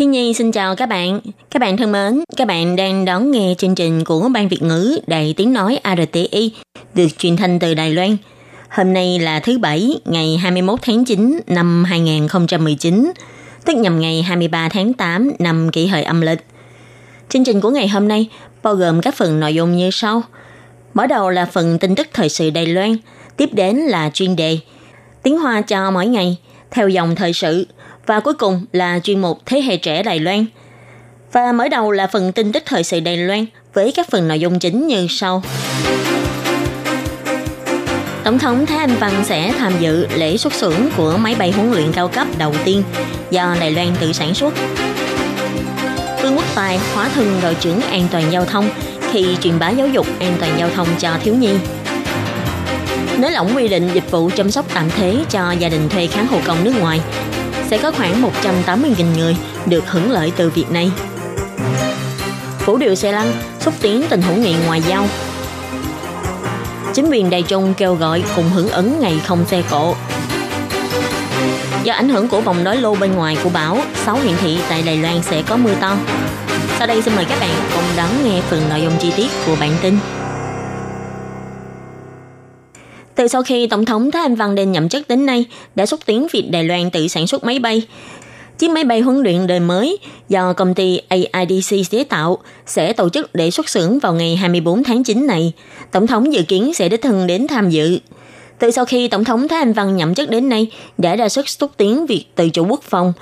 Thiên Nhi xin chào các bạn. Các bạn thân mến, các bạn đang đón nghe chương trình của Ban Việt ngữ Đài Tiếng Nói RTI được truyền thanh từ Đài Loan. Hôm nay là thứ Bảy, ngày 21 tháng 9 năm 2019, tức nhằm ngày 23 tháng 8 năm kỷ hợi âm lịch. Chương trình của ngày hôm nay bao gồm các phần nội dung như sau. Mở đầu là phần tin tức thời sự Đài Loan, tiếp đến là chuyên đề Tiếng Hoa cho mỗi ngày, theo dòng thời sự, và cuối cùng là chuyên mục Thế hệ trẻ Đài Loan. Và mở đầu là phần tin tức thời sự Đài Loan với các phần nội dung chính như sau. Tổng thống Thái Anh Văn sẽ tham dự lễ xuất xưởng của máy bay huấn luyện cao cấp đầu tiên do Đài Loan tự sản xuất. Vương Quốc Tài hóa thân đội trưởng an toàn giao thông khi truyền bá giáo dục an toàn giao thông cho thiếu nhi. Nới lỏng quy định dịch vụ chăm sóc tạm thế cho gia đình thuê kháng hộ công nước ngoài sẽ có khoảng 180.000 người được hưởng lợi từ việc này. Phủ điệu xe lăn xúc tiến tình hữu nghị ngoại giao. Chính quyền Đài Trung kêu gọi cùng hưởng ứng ngày không xe cộ. Do ảnh hưởng của vòng đối lô bên ngoài của bão, 6 huyện thị tại Đài Loan sẽ có mưa to. Sau đây xin mời các bạn cùng đón nghe phần nội dung chi tiết của bản tin. Từ sau khi Tổng thống Thái Anh Văn Đinh nhậm chức đến nay, đã xúc tiến việc Đài Loan tự sản xuất máy bay. Chiếc máy bay huấn luyện đời mới do công ty AIDC chế tạo sẽ tổ chức để xuất xưởng vào ngày 24 tháng 9 này. Tổng thống dự kiến sẽ đích thân đến tham dự. Từ sau khi Tổng thống Thái Anh Văn nhậm chức đến nay, đã ra sức xúc tiến việc tự chủ quốc phòng.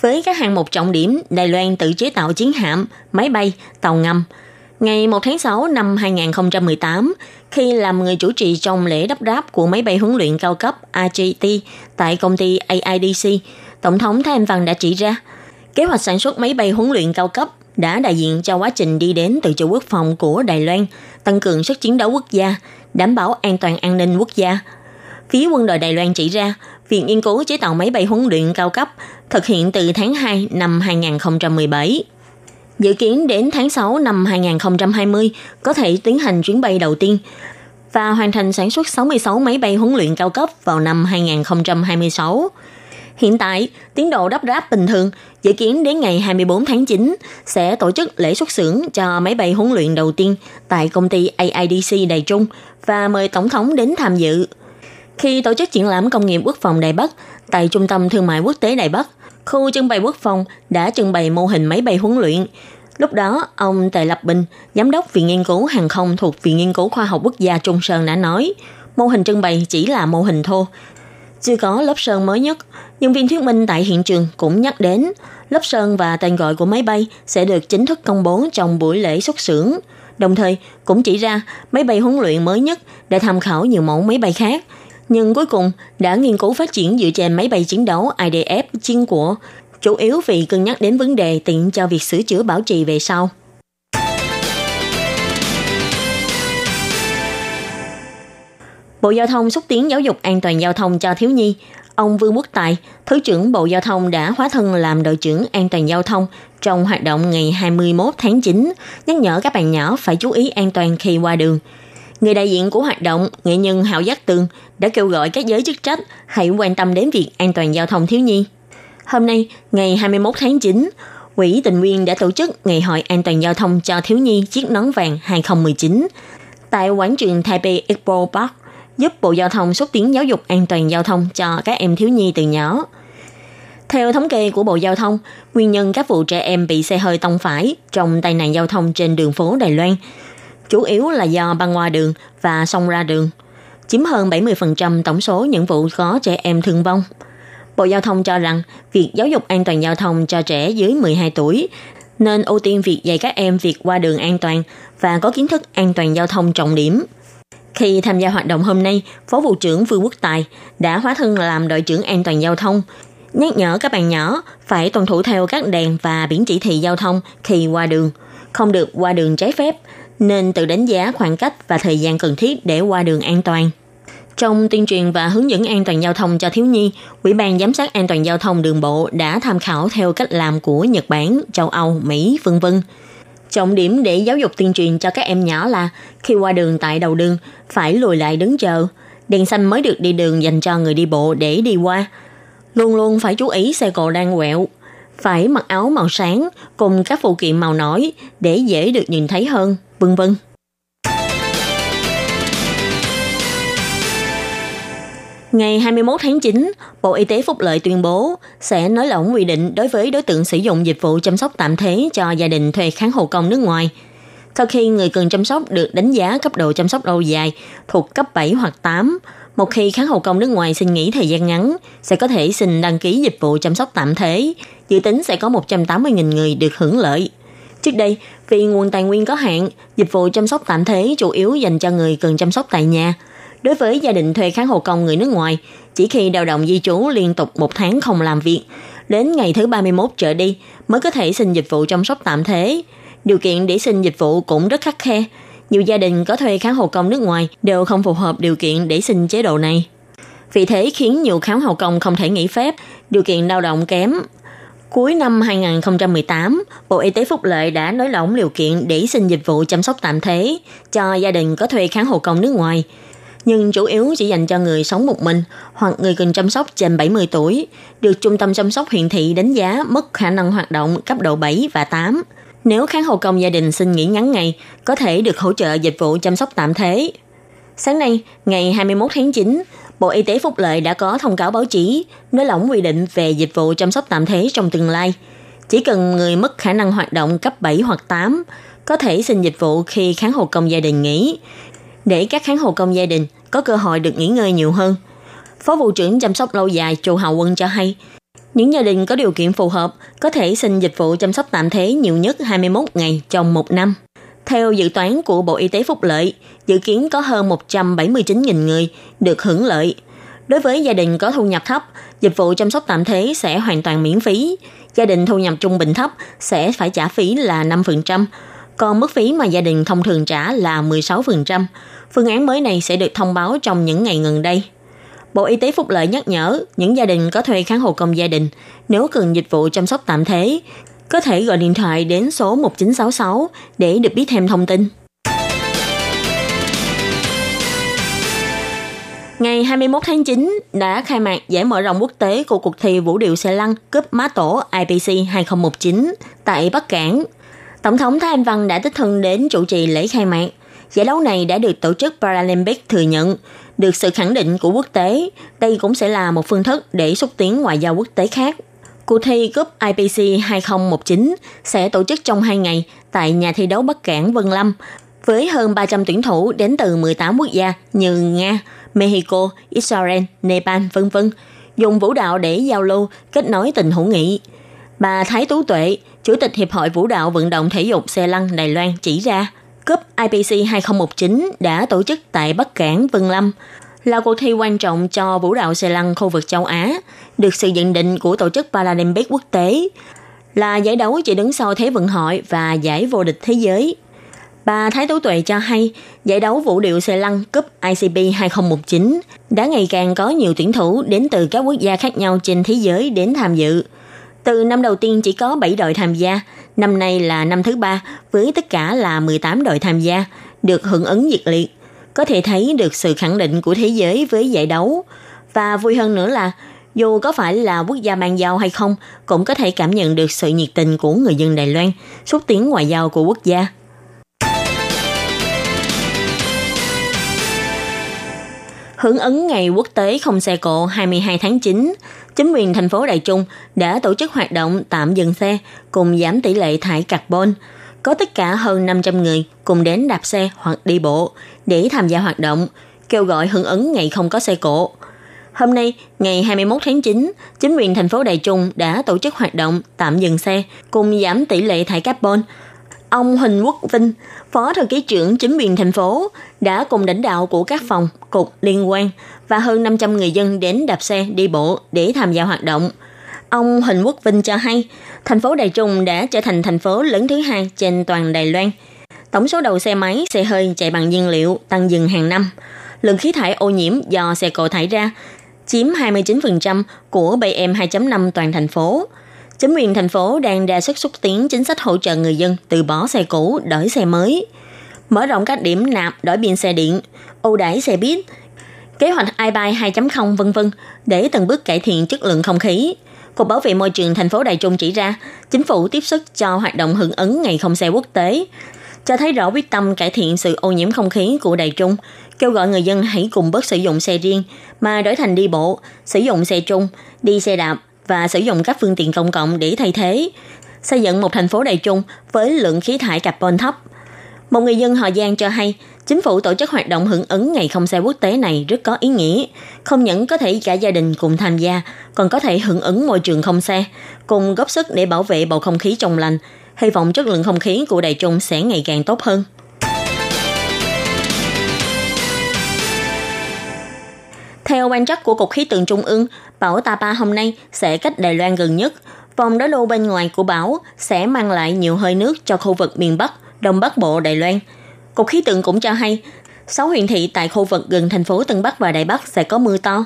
Với các hạng mục trọng điểm, Đài Loan tự chế tạo chiến hạm, máy bay, tàu ngầm – Ngày 1 tháng 6 năm 2018, khi làm người chủ trì trong lễ đắp ráp của máy bay huấn luyện cao cấp AJT tại công ty AIDC, Tổng thống Thái Anh Văn đã chỉ ra, kế hoạch sản xuất máy bay huấn luyện cao cấp đã đại diện cho quá trình đi đến tự chủ quốc phòng của Đài Loan, tăng cường sức chiến đấu quốc gia, đảm bảo an toàn an ninh quốc gia. Phía quân đội Đài Loan chỉ ra, việc nghiên cứu chế tạo máy bay huấn luyện cao cấp thực hiện từ tháng 2 năm 2017. Dự kiến đến tháng 6 năm 2020 có thể tiến hành chuyến bay đầu tiên và hoàn thành sản xuất 66 máy bay huấn luyện cao cấp vào năm 2026. Hiện tại, tiến độ đắp ráp bình thường dự kiến đến ngày 24 tháng 9 sẽ tổ chức lễ xuất xưởng cho máy bay huấn luyện đầu tiên tại công ty AIDC Đài Trung và mời Tổng thống đến tham dự. Khi tổ chức triển lãm công nghiệp quốc phòng Đài Bắc tại Trung tâm Thương mại Quốc tế Đài Bắc, khu trưng bày quốc phòng đã trưng bày mô hình máy bay huấn luyện. Lúc đó, ông Tề Lập Bình, giám đốc Viện Nghiên cứu Hàng không thuộc Viện Nghiên cứu Khoa học Quốc gia Trung Sơn đã nói, mô hình trưng bày chỉ là mô hình thô. Chưa có lớp sơn mới nhất, nhân viên thuyết minh tại hiện trường cũng nhắc đến lớp sơn và tên gọi của máy bay sẽ được chính thức công bố trong buổi lễ xuất xưởng. Đồng thời, cũng chỉ ra máy bay huấn luyện mới nhất để tham khảo nhiều mẫu máy bay khác, nhưng cuối cùng đã nghiên cứu phát triển dựa trên máy bay chiến đấu IDF chiến của, chủ yếu vì cân nhắc đến vấn đề tiện cho việc sửa chữa bảo trì về sau. Bộ Giao thông xúc tiến giáo dục an toàn giao thông cho thiếu nhi. Ông Vương Quốc Tài, Thứ trưởng Bộ Giao thông đã hóa thân làm đội trưởng an toàn giao thông trong hoạt động ngày 21 tháng 9, nhắc nhở các bạn nhỏ phải chú ý an toàn khi qua đường. Người đại diện của hoạt động, nghệ nhân Hạo Giác Tường đã kêu gọi các giới chức trách hãy quan tâm đến việc an toàn giao thông thiếu nhi. Hôm nay, ngày 21 tháng 9, Quỹ tình nguyên đã tổ chức Ngày hội an toàn giao thông cho thiếu nhi chiếc nón vàng 2019 tại quảng trường Taipei Expo Park, giúp Bộ Giao thông xúc tiến giáo dục an toàn giao thông cho các em thiếu nhi từ nhỏ. Theo thống kê của Bộ Giao thông, nguyên nhân các vụ trẻ em bị xe hơi tông phải trong tai nạn giao thông trên đường phố Đài Loan chủ yếu là do băng qua đường và xông ra đường, chiếm hơn 70% tổng số những vụ có trẻ em thương vong. Bộ Giao thông cho rằng việc giáo dục an toàn giao thông cho trẻ dưới 12 tuổi nên ưu tiên việc dạy các em việc qua đường an toàn và có kiến thức an toàn giao thông trọng điểm. Khi tham gia hoạt động hôm nay, Phó vụ trưởng Vương Quốc Tài đã hóa thân làm đội trưởng an toàn giao thông, nhắc nhở các bạn nhỏ phải tuân thủ theo các đèn và biển chỉ thị giao thông khi qua đường, không được qua đường trái phép, nên tự đánh giá khoảng cách và thời gian cần thiết để qua đường an toàn. Trong tuyên truyền và hướng dẫn an toàn giao thông cho thiếu nhi, Ủy ban giám sát an toàn giao thông đường bộ đã tham khảo theo cách làm của Nhật Bản, châu Âu, Mỹ, vân vân. Trọng điểm để giáo dục tuyên truyền cho các em nhỏ là khi qua đường tại đầu đường phải lùi lại đứng chờ, đèn xanh mới được đi đường dành cho người đi bộ để đi qua. Luôn luôn phải chú ý xe cộ đang quẹo, phải mặc áo màu sáng cùng các phụ kiện màu nổi để dễ được nhìn thấy hơn, vân vân. Ngày 21 tháng 9, Bộ Y tế Phúc Lợi tuyên bố sẽ nới lỏng quy định đối với đối tượng sử dụng dịch vụ chăm sóc tạm thế cho gia đình thuê kháng hộ công nước ngoài. Sau khi người cần chăm sóc được đánh giá cấp độ chăm sóc lâu dài thuộc cấp 7 hoặc 8, một khi kháng hộ công nước ngoài xin nghỉ thời gian ngắn, sẽ có thể xin đăng ký dịch vụ chăm sóc tạm thế. Dự tính sẽ có 180.000 người được hưởng lợi. Trước đây, vì nguồn tài nguyên có hạn, dịch vụ chăm sóc tạm thế chủ yếu dành cho người cần chăm sóc tại nhà – Đối với gia đình thuê kháng hộ công người nước ngoài, chỉ khi lao động di trú liên tục một tháng không làm việc, đến ngày thứ 31 trở đi mới có thể xin dịch vụ chăm sóc tạm thế. Điều kiện để xin dịch vụ cũng rất khắc khe. Nhiều gia đình có thuê kháng hộ công nước ngoài đều không phù hợp điều kiện để xin chế độ này. Vì thế khiến nhiều kháng hộ công không thể nghỉ phép, điều kiện lao động kém. Cuối năm 2018, Bộ Y tế Phúc Lợi đã nới lỏng điều kiện để xin dịch vụ chăm sóc tạm thế cho gia đình có thuê kháng hộ công nước ngoài – nhưng chủ yếu chỉ dành cho người sống một mình hoặc người cần chăm sóc trên 70 tuổi, được Trung tâm chăm sóc huyện thị đánh giá mất khả năng hoạt động cấp độ 7 và 8. Nếu kháng hộ công gia đình xin nghỉ ngắn ngày, có thể được hỗ trợ dịch vụ chăm sóc tạm thế. Sáng nay, ngày 21 tháng 9, Bộ Y tế Phúc Lợi đã có thông cáo báo chí nới lỏng quy định về dịch vụ chăm sóc tạm thế trong tương lai. Chỉ cần người mất khả năng hoạt động cấp 7 hoặc 8 có thể xin dịch vụ khi kháng hộ công gia đình nghỉ, để các kháng hộ công gia đình có cơ hội được nghỉ ngơi nhiều hơn. Phó vụ trưởng chăm sóc lâu dài Chu Hào Quân cho hay, những gia đình có điều kiện phù hợp có thể xin dịch vụ chăm sóc tạm thế nhiều nhất 21 ngày trong một năm. Theo dự toán của Bộ Y tế Phúc Lợi, dự kiến có hơn 179.000 người được hưởng lợi. Đối với gia đình có thu nhập thấp, dịch vụ chăm sóc tạm thế sẽ hoàn toàn miễn phí. Gia đình thu nhập trung bình thấp sẽ phải trả phí là 5%, còn mức phí mà gia đình thông thường trả là 16%. Phương án mới này sẽ được thông báo trong những ngày gần đây. Bộ Y tế Phúc Lợi nhắc nhở những gia đình có thuê kháng hộ công gia đình nếu cần dịch vụ chăm sóc tạm thế, có thể gọi điện thoại đến số 1966 để được biết thêm thông tin. Ngày 21 tháng 9 đã khai mạc giải mở rộng quốc tế của cuộc thi vũ điệu xe lăn cúp má tổ IPC 2019 tại Bắc Cảng. Tổng thống Thái Anh Văn đã tích thân đến chủ trì lễ khai mạc – Giải đấu này đã được tổ chức Paralympic thừa nhận, được sự khẳng định của quốc tế. Đây cũng sẽ là một phương thức để xúc tiến ngoại giao quốc tế khác. Cuộc thi cúp IPC 2019 sẽ tổ chức trong 2 ngày tại nhà thi đấu Bắc Cảng Vân Lâm với hơn 300 tuyển thủ đến từ 18 quốc gia như Nga, Mexico, Israel, Nepal, vân vân dùng vũ đạo để giao lưu, kết nối tình hữu nghị. Bà Thái Tú Tuệ, Chủ tịch Hiệp hội Vũ đạo Vận động Thể dục Xe lăn Đài Loan chỉ ra, cúp IPC 2019 đã tổ chức tại Bắc Cảng, Vân Lâm, là cuộc thi quan trọng cho vũ đạo xe lăn khu vực châu Á, được sự nhận định của tổ chức Paralympic quốc tế, là giải đấu chỉ đứng sau Thế vận hội và giải vô địch thế giới. Bà Thái Tố Tuệ cho hay, giải đấu vũ điệu xe lăn cúp ICP 2019 đã ngày càng có nhiều tuyển thủ đến từ các quốc gia khác nhau trên thế giới đến tham dự. Từ năm đầu tiên chỉ có 7 đội tham gia, Năm nay là năm thứ ba với tất cả là 18 đội tham gia, được hưởng ứng nhiệt liệt. Có thể thấy được sự khẳng định của thế giới với giải đấu. Và vui hơn nữa là dù có phải là quốc gia mang giao hay không, cũng có thể cảm nhận được sự nhiệt tình của người dân Đài Loan, xúc tiến ngoại giao của quốc gia. Hưởng ứng Ngày Quốc tế Không xe cộ 22 tháng 9, chính quyền thành phố Đại Trung đã tổ chức hoạt động tạm dừng xe cùng giảm tỷ lệ thải carbon. Có tất cả hơn 500 người cùng đến đạp xe hoặc đi bộ để tham gia hoạt động, kêu gọi hưởng ứng ngày không có xe cộ. Hôm nay, ngày 21 tháng 9, chính quyền thành phố Đại Trung đã tổ chức hoạt động tạm dừng xe cùng giảm tỷ lệ thải carbon – Ông Huỳnh Quốc Vinh, Phó Thư ký trưởng chính quyền thành phố, đã cùng lãnh đạo của các phòng, cục liên quan và hơn 500 người dân đến đạp xe đi bộ để tham gia hoạt động. Ông Huỳnh Quốc Vinh cho hay, thành phố Đài Trung đã trở thành thành phố lớn thứ hai trên toàn Đài Loan. Tổng số đầu xe máy, xe hơi chạy bằng nhiên liệu tăng dần hàng năm. Lượng khí thải ô nhiễm do xe cộ thải ra chiếm 29% của PM 2.5 toàn thành phố. Chính quyền thành phố đang ra sức xúc tiến chính sách hỗ trợ người dân từ bỏ xe cũ đổi xe mới, mở rộng các điểm nạp đổi pin xe điện, ưu đãi xe buýt, kế hoạch iBuy 2.0 vân vân để từng bước cải thiện chất lượng không khí. Cục Bảo vệ Môi trường thành phố Đài Trung chỉ ra, chính phủ tiếp sức cho hoạt động hưởng ứng Ngày không xe quốc tế, cho thấy rõ quyết tâm cải thiện sự ô nhiễm không khí của Đài Trung, kêu gọi người dân hãy cùng bớt sử dụng xe riêng mà đổi thành đi bộ, sử dụng xe chung, đi xe đạp và sử dụng các phương tiện công cộng để thay thế, xây dựng một thành phố Đài Trung với lượng khí thải carbon thấp. Một người dân Hòa Giang cho hay, chính phủ tổ chức hoạt động hưởng ứng ngày không xe quốc tế này rất có ý nghĩa. Không những có thể cả gia đình cùng tham gia, còn có thể hưởng ứng môi trường không xe, cùng góp sức để bảo vệ bầu không khí trong lành. Hy vọng chất lượng không khí của Đài chúng sẽ ngày càng tốt hơn. Theo quan trắc của Cục Khí tượng Trung ương, bão Tapa hôm nay sẽ cách Đài Loan gần nhất. Vòng đối lưu bên ngoài của bão sẽ mang lại nhiều hơi nước cho khu vực miền Bắc, Đông Bắc Bộ Đài Loan. Cục Khí tượng cũng cho hay, 6 huyện thị tại khu vực gần thành phố Tân Bắc và Đài Bắc sẽ có mưa to.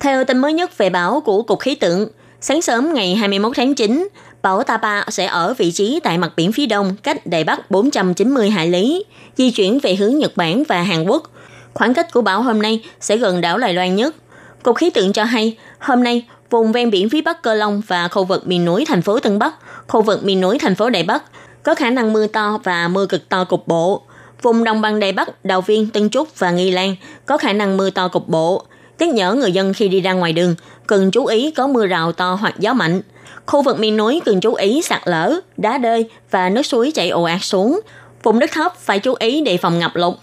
Theo tin mới nhất về bão của Cục Khí tượng, sáng sớm ngày 21 tháng 9, bão Tapa sẽ ở vị trí tại mặt biển phía đông cách Đài Bắc 490 hải lý, di chuyển về hướng Nhật Bản và Hàn Quốc. Khoảng cách của bão hôm nay sẽ gần đảo Đài Loan nhất. Cục khí tượng cho hay, hôm nay vùng ven biển phía Bắc Cơ Long và khu vực miền núi thành phố Tân Bắc, khu vực miền núi thành phố Đài Bắc có khả năng mưa to và mưa cực to cục bộ. Vùng đồng bằng Đài Bắc, Đào Viên, Tân Trúc và Nghi Lan có khả năng mưa to cục bộ. Nhắc nhở người dân khi đi ra ngoài đường cần chú ý có mưa rào to hoặc gió mạnh. Khu vực miền núi cần chú ý sạt lở, đá đơi và nước suối chảy ồ ạt xuống. Vùng đất thấp phải chú ý đề phòng ngập lụt.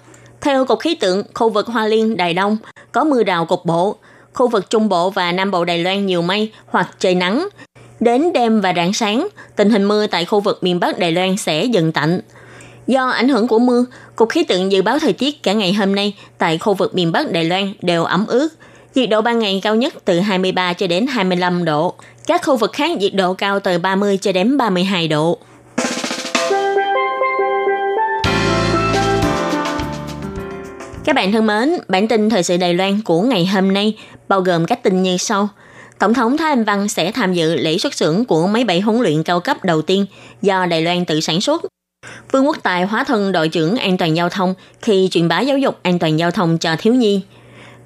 Theo Cục Khí tượng, khu vực Hoa Liên, Đài Đông có mưa rào cục bộ. Khu vực Trung Bộ và Nam Bộ Đài Loan nhiều mây hoặc trời nắng. Đến đêm và rạng sáng, tình hình mưa tại khu vực miền Bắc Đài Loan sẽ dần tạnh. Do ảnh hưởng của mưa, Cục Khí tượng dự báo thời tiết cả ngày hôm nay tại khu vực miền Bắc Đài Loan đều ẩm ướt. Nhiệt độ ban ngày cao nhất từ 23 cho đến 25 độ. Các khu vực khác nhiệt độ cao từ 30 cho đến 32 độ. Các bạn thân mến, bản tin thời sự Đài Loan của ngày hôm nay bao gồm các tin như sau. Tổng thống Thái Anh Văn sẽ tham dự lễ xuất xưởng của máy bay huấn luyện cao cấp đầu tiên do Đài Loan tự sản xuất. Vương Quốc Tài hóa thân đội trưởng an toàn giao thông khi truyền bá giáo dục an toàn giao thông cho thiếu nhi.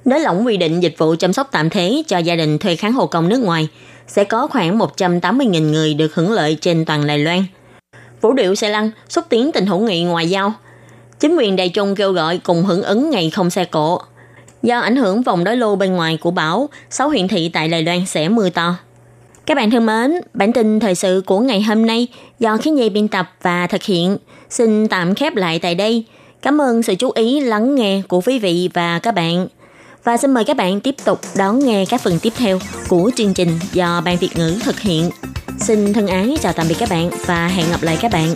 Nới lỏng quy định dịch vụ chăm sóc tạm thế cho gia đình thuê kháng hộ công nước ngoài, sẽ có khoảng 180.000 người được hưởng lợi trên toàn Đài Loan. Vũ điệu xe lăn xúc tiến tình hữu nghị ngoại giao – Chính quyền Đài Trung kêu gọi cùng hưởng ứng ngày không xe cộ. Do ảnh hưởng vòng đối lô bên ngoài của bão, 6 huyện thị tại Đài Loan sẽ mưa to. Các bạn thân mến, bản tin thời sự của ngày hôm nay do khiến dây biên tập và thực hiện xin tạm khép lại tại đây. Cảm ơn sự chú ý lắng nghe của quý vị và các bạn. Và xin mời các bạn tiếp tục đón nghe các phần tiếp theo của chương trình do Ban Việt ngữ thực hiện. Xin thân ái chào tạm biệt các bạn và hẹn gặp lại các bạn.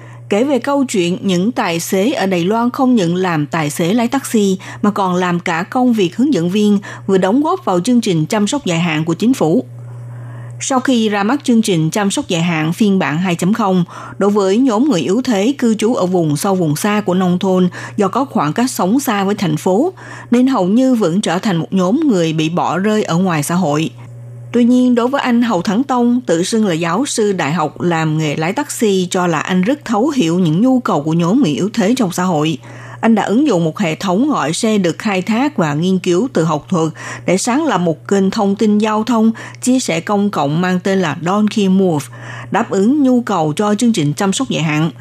kể về câu chuyện những tài xế ở Đài Loan không những làm tài xế lái taxi mà còn làm cả công việc hướng dẫn viên vừa đóng góp vào chương trình chăm sóc dài hạn của chính phủ. Sau khi ra mắt chương trình chăm sóc dài hạn phiên bản 2.0, đối với nhóm người yếu thế cư trú ở vùng sâu vùng xa của nông thôn do có khoảng cách sống xa với thành phố, nên hầu như vẫn trở thành một nhóm người bị bỏ rơi ở ngoài xã hội – Tuy nhiên, đối với anh Hầu Thắng Tông, tự xưng là giáo sư đại học làm nghề lái taxi cho là anh rất thấu hiểu những nhu cầu của nhóm người yếu thế trong xã hội. Anh đã ứng dụng một hệ thống gọi xe được khai thác và nghiên cứu từ học thuật để sáng lập một kênh thông tin giao thông chia sẻ công cộng mang tên là Donkey Move, đáp ứng nhu cầu cho chương trình chăm sóc dài hạn.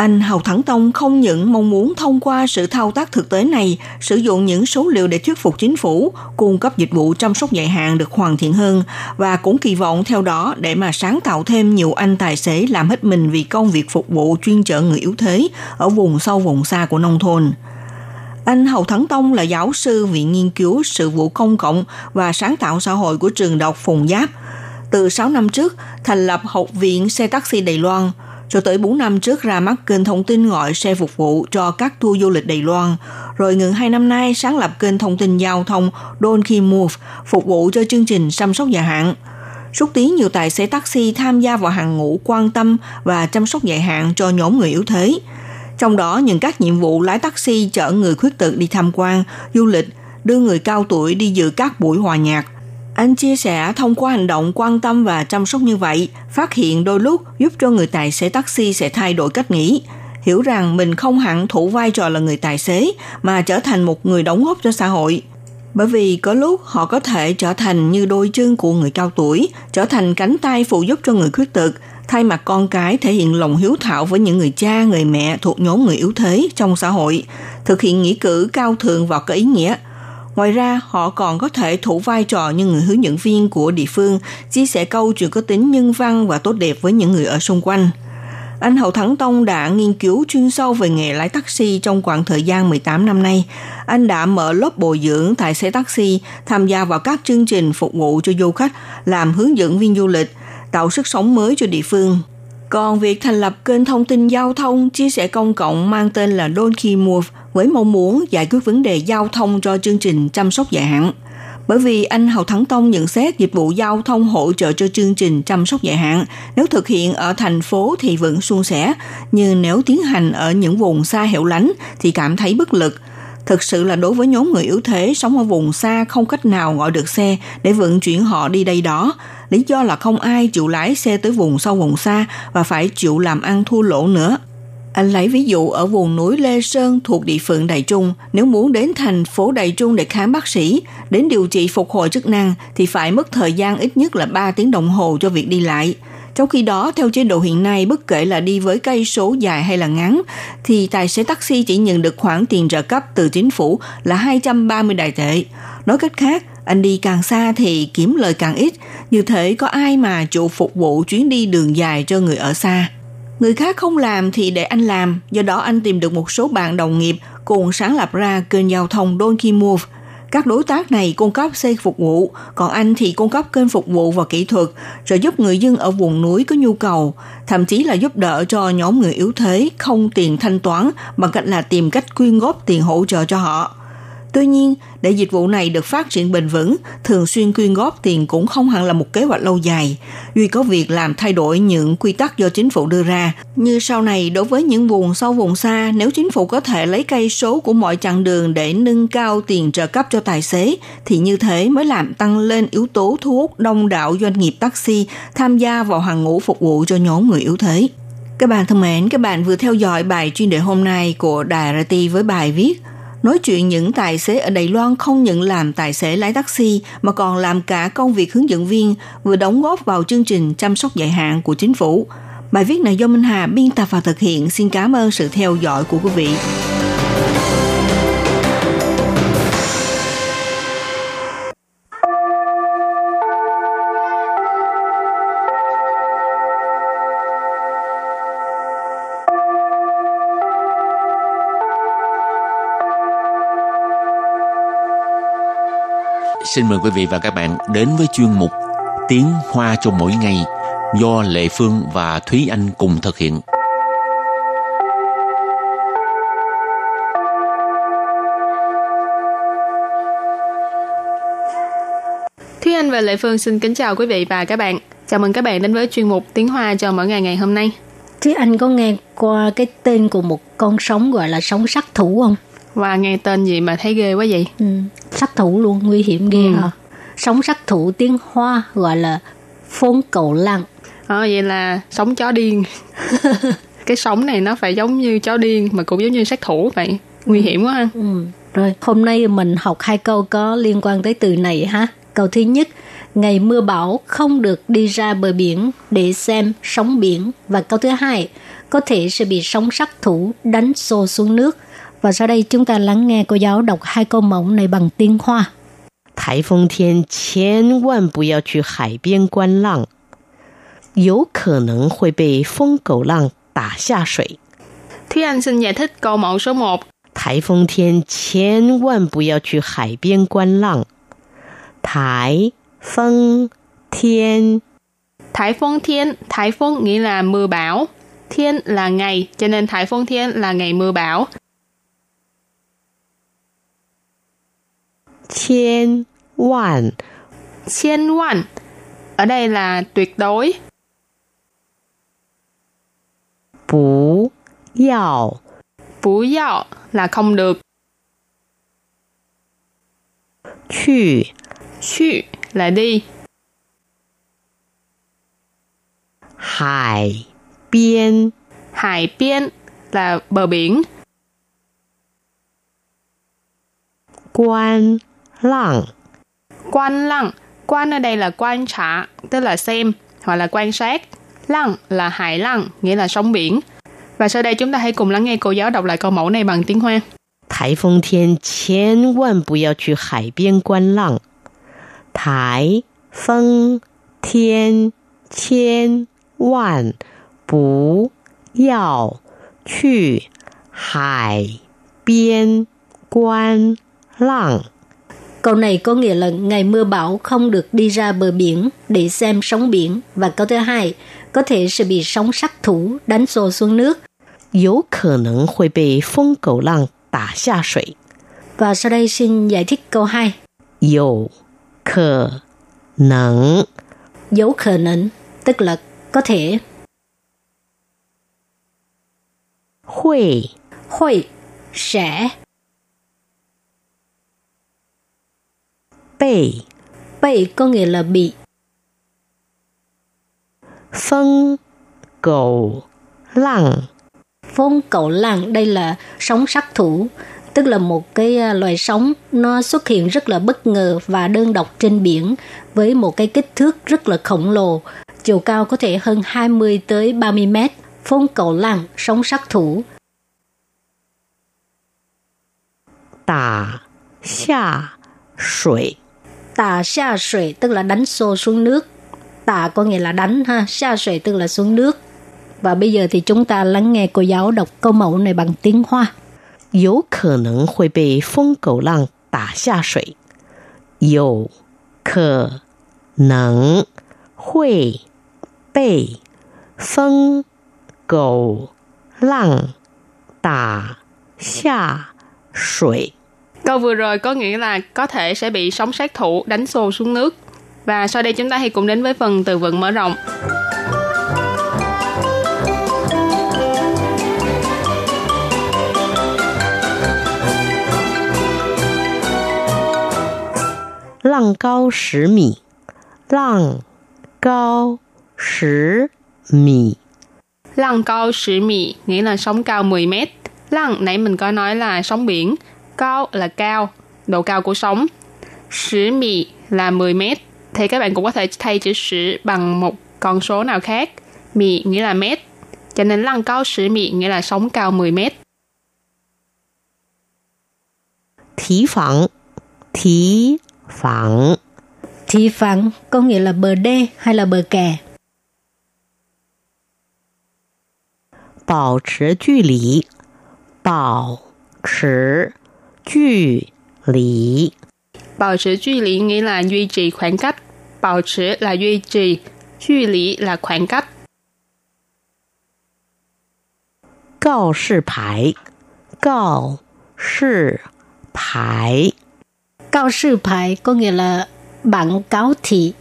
Anh Hầu Thắng Tông không những mong muốn thông qua sự thao tác thực tế này, sử dụng những số liệu để thuyết phục chính phủ cung cấp dịch vụ chăm sóc dài hạn được hoàn thiện hơn và cũng kỳ vọng theo đó để mà sáng tạo thêm nhiều anh tài xế làm hết mình vì công việc phục vụ chuyên trợ người yếu thế ở vùng sâu vùng xa của nông thôn. Anh Hầu Thắng Tông là giáo sư Viện Nghiên cứu Sự vụ Công cộng và Sáng tạo xã hội của trường đọc Phùng Giáp. Từ 6 năm trước, thành lập Học viện Xe Taxi Đài Loan – cho tới 4 năm trước ra mắt kênh thông tin gọi xe phục vụ cho các tour du lịch Đài Loan, rồi ngừng 2 năm nay sáng lập kênh thông tin giao thông Donkey Move phục vụ cho chương trình chăm sóc dài hạn. Xúc tiến nhiều tài xế taxi tham gia vào hàng ngũ quan tâm và chăm sóc dài hạn cho nhóm người yếu thế. Trong đó, những các nhiệm vụ lái taxi chở người khuyết tật đi tham quan, du lịch, đưa người cao tuổi đi dự các buổi hòa nhạc – anh chia sẻ thông qua hành động quan tâm và chăm sóc như vậy, phát hiện đôi lúc giúp cho người tài xế taxi sẽ thay đổi cách nghĩ, hiểu rằng mình không hẳn thủ vai trò là người tài xế mà trở thành một người đóng góp cho xã hội. Bởi vì có lúc họ có thể trở thành như đôi chân của người cao tuổi, trở thành cánh tay phụ giúp cho người khuyết tật, thay mặt con cái thể hiện lòng hiếu thảo với những người cha, người mẹ thuộc nhóm người yếu thế trong xã hội, thực hiện nghĩa cử cao thượng và có ý nghĩa – Ngoài ra, họ còn có thể thủ vai trò như người hướng dẫn viên của địa phương, chia sẻ câu chuyện có tính nhân văn và tốt đẹp với những người ở xung quanh. Anh Hậu Thắng Tông đã nghiên cứu chuyên sâu về nghề lái taxi trong khoảng thời gian 18 năm nay. Anh đã mở lớp bồi dưỡng tài xế taxi, tham gia vào các chương trình phục vụ cho du khách, làm hướng dẫn viên du lịch, tạo sức sống mới cho địa phương. Còn việc thành lập kênh thông tin giao thông chia sẻ công cộng mang tên là Donkey Move với mong muốn giải quyết vấn đề giao thông cho chương trình chăm sóc dài hạn. Bởi vì anh Hầu Thắng Tông nhận xét dịch vụ giao thông hỗ trợ cho chương trình chăm sóc dài hạn nếu thực hiện ở thành phố thì vẫn suôn sẻ, nhưng nếu tiến hành ở những vùng xa hẻo lánh thì cảm thấy bất lực. Thực sự là đối với nhóm người yếu thế sống ở vùng xa không cách nào gọi được xe để vận chuyển họ đi đây đó, lý do là không ai chịu lái xe tới vùng sâu vùng xa và phải chịu làm ăn thua lỗ nữa. Anh lấy ví dụ ở vùng núi Lê Sơn thuộc địa phận Đại Trung, nếu muốn đến thành phố Đại Trung để khám bác sĩ, đến điều trị phục hồi chức năng thì phải mất thời gian ít nhất là 3 tiếng đồng hồ cho việc đi lại. Trong khi đó, theo chế độ hiện nay, bất kể là đi với cây số dài hay là ngắn, thì tài xế taxi chỉ nhận được khoản tiền trợ cấp từ chính phủ là 230 đại tệ. Nói cách khác, anh đi càng xa thì kiếm lời càng ít, như thế có ai mà chủ phục vụ chuyến đi đường dài cho người ở xa. Người khác không làm thì để anh làm, do đó anh tìm được một số bạn đồng nghiệp cùng sáng lập ra kênh giao thông Donkey Move. Các đối tác này cung cấp xe phục vụ, còn anh thì cung cấp kênh phục vụ và kỹ thuật, rồi giúp người dân ở vùng núi có nhu cầu, thậm chí là giúp đỡ cho nhóm người yếu thế không tiền thanh toán bằng cách là tìm cách quyên góp tiền hỗ trợ cho họ. Tuy nhiên, để dịch vụ này được phát triển bền vững, thường xuyên quyên góp tiền cũng không hẳn là một kế hoạch lâu dài. Duy có việc làm thay đổi những quy tắc do chính phủ đưa ra. Như sau này, đối với những vùng sâu vùng xa, nếu chính phủ có thể lấy cây số của mọi chặng đường để nâng cao tiền trợ cấp cho tài xế, thì như thế mới làm tăng lên yếu tố thu hút đông đảo doanh nghiệp taxi tham gia vào hàng ngũ phục vụ cho nhóm người yếu thế. Các bạn thân mến, các bạn vừa theo dõi bài chuyên đề hôm nay của Đài RT với bài viết nói chuyện những tài xế ở Đài Loan không những làm tài xế lái taxi mà còn làm cả công việc hướng dẫn viên, vừa đóng góp vào chương trình chăm sóc dài hạn của chính phủ. Bài viết này do Minh Hà biên tập và thực hiện. Xin cảm ơn sự theo dõi của quý vị. Xin mời quý vị và các bạn đến với chuyên mục Tiếng Hoa cho mỗi ngày do Lệ Phương và Thúy Anh cùng thực hiện. Thúy Anh và Lệ Phương xin kính chào quý vị và các bạn. Chào mừng các bạn đến với chuyên mục Tiếng Hoa cho mỗi ngày ngày hôm nay. Thúy Anh có nghe qua cái tên của một con sóng gọi là sóng sát thủ không? Và nghe tên gì mà thấy ghê quá vậy? Ừ, sát thủ luôn, nguy hiểm ghê ừ. hả? Sóng sát thủ tiếng Hoa gọi là phốn cầu lăng. À, vậy là sóng chó điên. cái sóng này nó phải giống như chó điên mà cũng giống như sát thủ vậy. Nguy hiểm quá ha. Ừ. Rồi, hôm nay mình học hai câu có liên quan tới từ này ha. Câu thứ nhất, ngày mưa bão không được đi ra bờ biển để xem sóng biển. Và câu thứ hai, có thể sẽ bị sóng sát thủ đánh xô xuống nước. Và sau đây chúng ta lắng nghe cô giáo đọc hai câu mẫu này bằng tiếng Hoa. Thái phong thiên, chén vạn bù yào chú hải biên quan lặng. Yếu khả năng hội bị phong cầu lặng tả xa 水. Thúy Anh xin giải thích câu mẫu số 1. Thái phong thiên, chén vạn bù yào chú hải biên quan lặng. Thái phong thiên. Thái phong thiên, thái phong nghĩa là mưa bão. Thiên là ngày, cho nên Thái Phong Thiên là ngày mưa bão. Chiên vạn Chiên vạn Ở đây là tuyệt đối. Bú yào Bú yào là không được. Chù Chù là đi. Hải biên. Hải biên là bờ biển. Quan 浪 Quan lăng, quan ở đây là quan trả, tức là xem hoặc là quan sát. Lăng là hải lăng, nghĩa là sóng biển. Và sau đây chúng ta hãy cùng lắng nghe cô giáo đọc lại câu mẫu này bằng tiếng Hoa. 台风天千万不要去海边观浪。台风天千万不要去海边观浪。 Câu này có nghĩa là ngày mưa bão không được đi ra bờ biển để xem sóng biển. Và câu thứ hai, có thể sẽ bị sóng sắc thủ đánh xô xuống nước. Yếu khả năng bị phong cầu lăng tả xa 水. Và sau đây xin giải thích câu hai. Yếu khả năng Yếu khả năng, tức là có thể. Hội Hội sẽ bị, bị có nghĩa là bị. Phong cầu lặng Phong cầu lặng đây là sóng sát thủ, tức là một cái à, loài sóng nó xuất hiện rất là bất ngờ và đơn độc trên biển với một cái kích thước rất là khổng lồ, chiều cao có thể hơn 20 tới 30 mét. Phong cầu lặng, sóng sát thủ. Tả, xa, suy tả xa sủy tức là đánh xô xuống nước. Tả có nghĩa là đánh ha, xa sủy tức là xuống nước. Và bây giờ thì chúng ta lắng nghe cô giáo đọc câu mẫu này bằng tiếng Hoa. Có khả năng hội bị phong cầu lăng tả xa sủy. Có khả năng hội bị phong cầu lăng tả xa sủy. Câu vừa rồi có nghĩa là có thể sẽ bị sóng sát thủ đánh xô xuống nước. Và sau đây chúng ta hãy cùng đến với phần từ vựng mở rộng. Lăng cao 10 mì Lăng cao 10 mì Lăng cao 10 mì nghĩa là sóng cao 10 mét. Lăng nãy mình có nói là sóng biển, Cao là cao, độ cao của sóng. Sử mì là 10 mét. Thì các bạn cũng có thể thay chữ sử bằng một con số nào khác. Mì nghĩa là mét. Cho nên lăng cao sử mì nghĩa là sóng cao 10 mét. Thí phẳng Thí phẳng Thí phẳng có nghĩa là bờ đê hay là bờ kè. Bảo trì 距离 Bảo trì 距离， Bảo trì 距离 nghĩa là duy trì khoảng cách. Bảo trì là duy trì, 距离 là khoảng cách. 告示牌，告示牌， Cao sư牌có nghĩa là bảng cáo thị.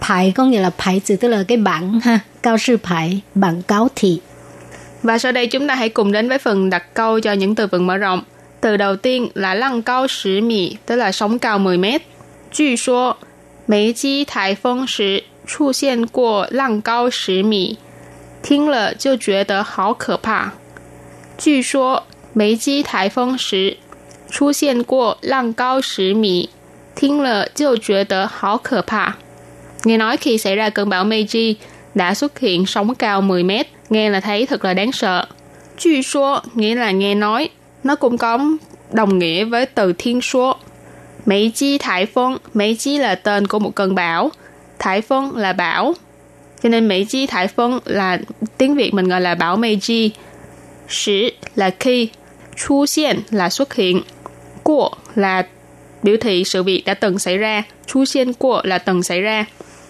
牌có nghĩa là牌từ tức là cái bảng ha. Cao sư牌, bảng cáo thị. Và sau đây chúng ta hãy cùng đến với phần đặt câu cho những từ vựng mở rộng. Từ đầu tiên là lăng cao 10 mì, tức là sóng cao 10 mét. 据说梅基台风时出现过浪高十米，听了就觉得好可怕。据说梅基台风时出现过浪高十米，听了就觉得好可怕。Nghe nói khi xảy ra cơn bão Meiji đã xuất hiện sóng cao 10 mét, nghe là thấy thật là đáng sợ. Chuyên số nghĩa là nghe nói, nó cũng có đồng nghĩa với từ thiên số. Mỹ chi thải phong, Mỹ chi là tên của một cơn bão, thải phong là bão. Cho nên Mỹ chi thải phong là tiếng Việt mình gọi là bão Meiji. Sử là khi, chu hiện là xuất hiện, của là biểu thị sự việc đã từng xảy ra, chu hiện của là từng xảy ra,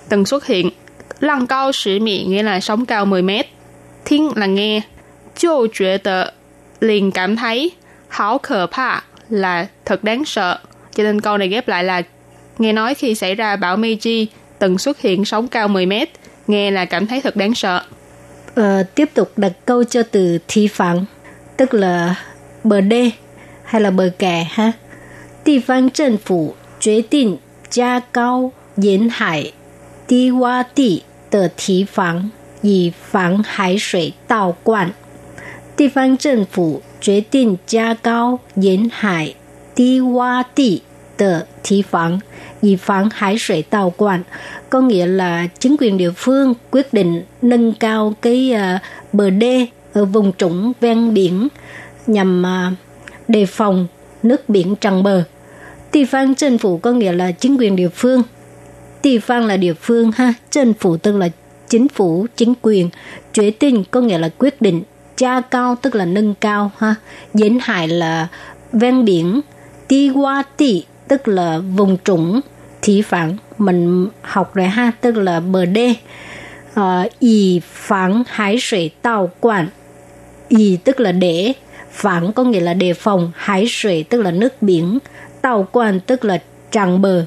từng xuất hiện. Lăng cao Sử mị nghĩa là sóng cao 10 mét. Thiên là nghe, Chiêu 觉得 liền cảm thấy, hảo khờ pa là thật đáng sợ. Cho nên câu này ghép lại là nghe nói khi xảy ra bão Meiji từng xuất hiện sóng cao 10 mét, nghe là cảm thấy thật đáng sợ. Ờ, tiếp tục đặt câu cho từ thị phẳng, tức là bờ đê hay là bờ kè ha. Địa phương chính phủ quyết định gia cao沿海低洼地的堤防，以防海水倒灌。地方政府 决定加高沿海低洼地的堤防，以防海水倒灌. Có nghĩa là chính quyền địa phương quyết định nâng cao cái uh, bờ đê ở vùng trũng ven biển nhằm uh, đề phòng nước biển tràn bờ. Địa phương chính phủ có nghĩa là chính quyền địa phương. Địa phương là địa phương ha, chính phủ tức là chính phủ, chính quyền. Quyết định có nghĩa là quyết định. cha cao tức là nâng cao ha. Diễn hải là ven biển ti qua ti tức là vùng trũng thị phẳng mình học rồi ha tức là bờ đê. Ờ, y phẳng hải thủy tàu quản y tức là để phẳng có nghĩa là đề phòng hải thủy tức là nước biển tàu quản tức là tràn bờ.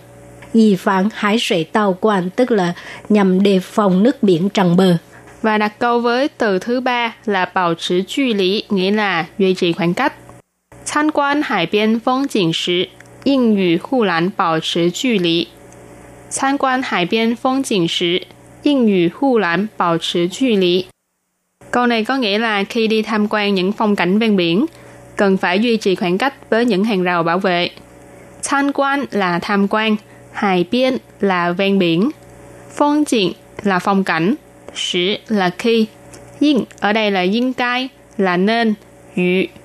Y phẳng hải thủy tàu quản tức là nhằm đề phòng nước biển tràn bờ Và đặt câu với từ thứ ba là bảo trì 距离, nghĩa là duy trì khoảng cách. Tham quan hải biên phong景时，应与护栏保持距离。参观海边风景时，应与护栏保持距离。Câu này có nghĩa là khi đi tham quan những phong cảnh ven biển, cần phải duy trì khoảng cách với những hàng rào bảo vệ. Tham quan là tham quan, hải biên là ven biển, phong景là phong cảnh, Sử là khi. Yên ở đây là yên cai, là nên. Yu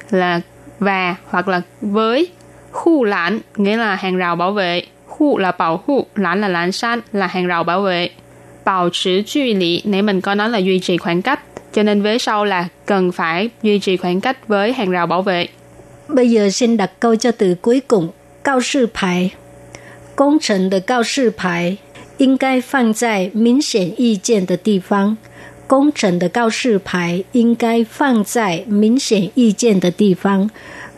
là và hoặc là với. Khu lãn nghĩa là hàng rào bảo vệ. Khu là bảo hộ, lãn là lãn san, là hàng rào bảo vệ. Bảo trì duy lý, nãy mình có nói là duy trì khoảng cách. Cho nên vế sau là cần phải duy trì khoảng cách với hàng rào bảo vệ. Bây giờ xin đặt câu cho từ cuối cùng, cao sư bài. Công trình được cao sư bài 应该放在明显意见的地方。工程的告示牌应该放在明显意见的地方。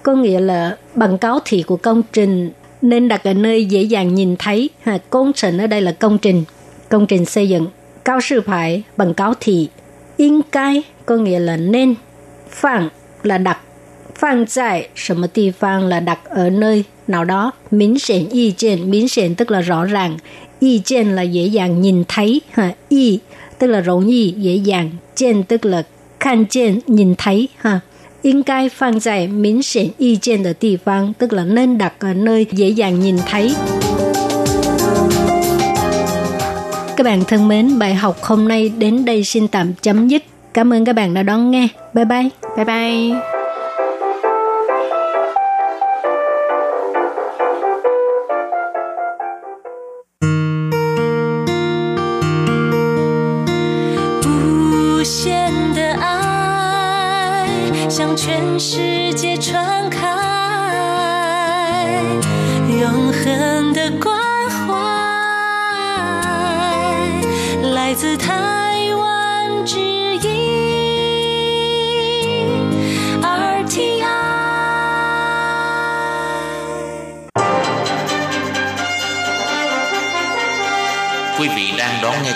Có nghĩa là bằng cáo thị của công trình nên đặt ở nơi dễ dàng nhìn thấy. Ha, công trình ở đây là công trình, công trình xây dựng. Cao sư phải bằng cáo thị. Yên cai có nghĩa là nên. Phẳng là đặt. Phang tại 什么地方 là đặt ở nơi nào đó. Minh显ý kiến, minh显tức là rõ ràng. Ý kiến là dễ dàng nhìn thấy. Ha, ý tức là 容易 dễ dàng.见 tức là 看见 nhìn thấy. Ha. 应该放在明显意见的地方, tức là nên đặt ở nơi dễ dàng nhìn thấy. Các bạn thân mến, bài học hôm nay đến đây xin tạm chấm dứt. Cảm ơn các bạn đã đón nghe. Bye bye. Bye bye.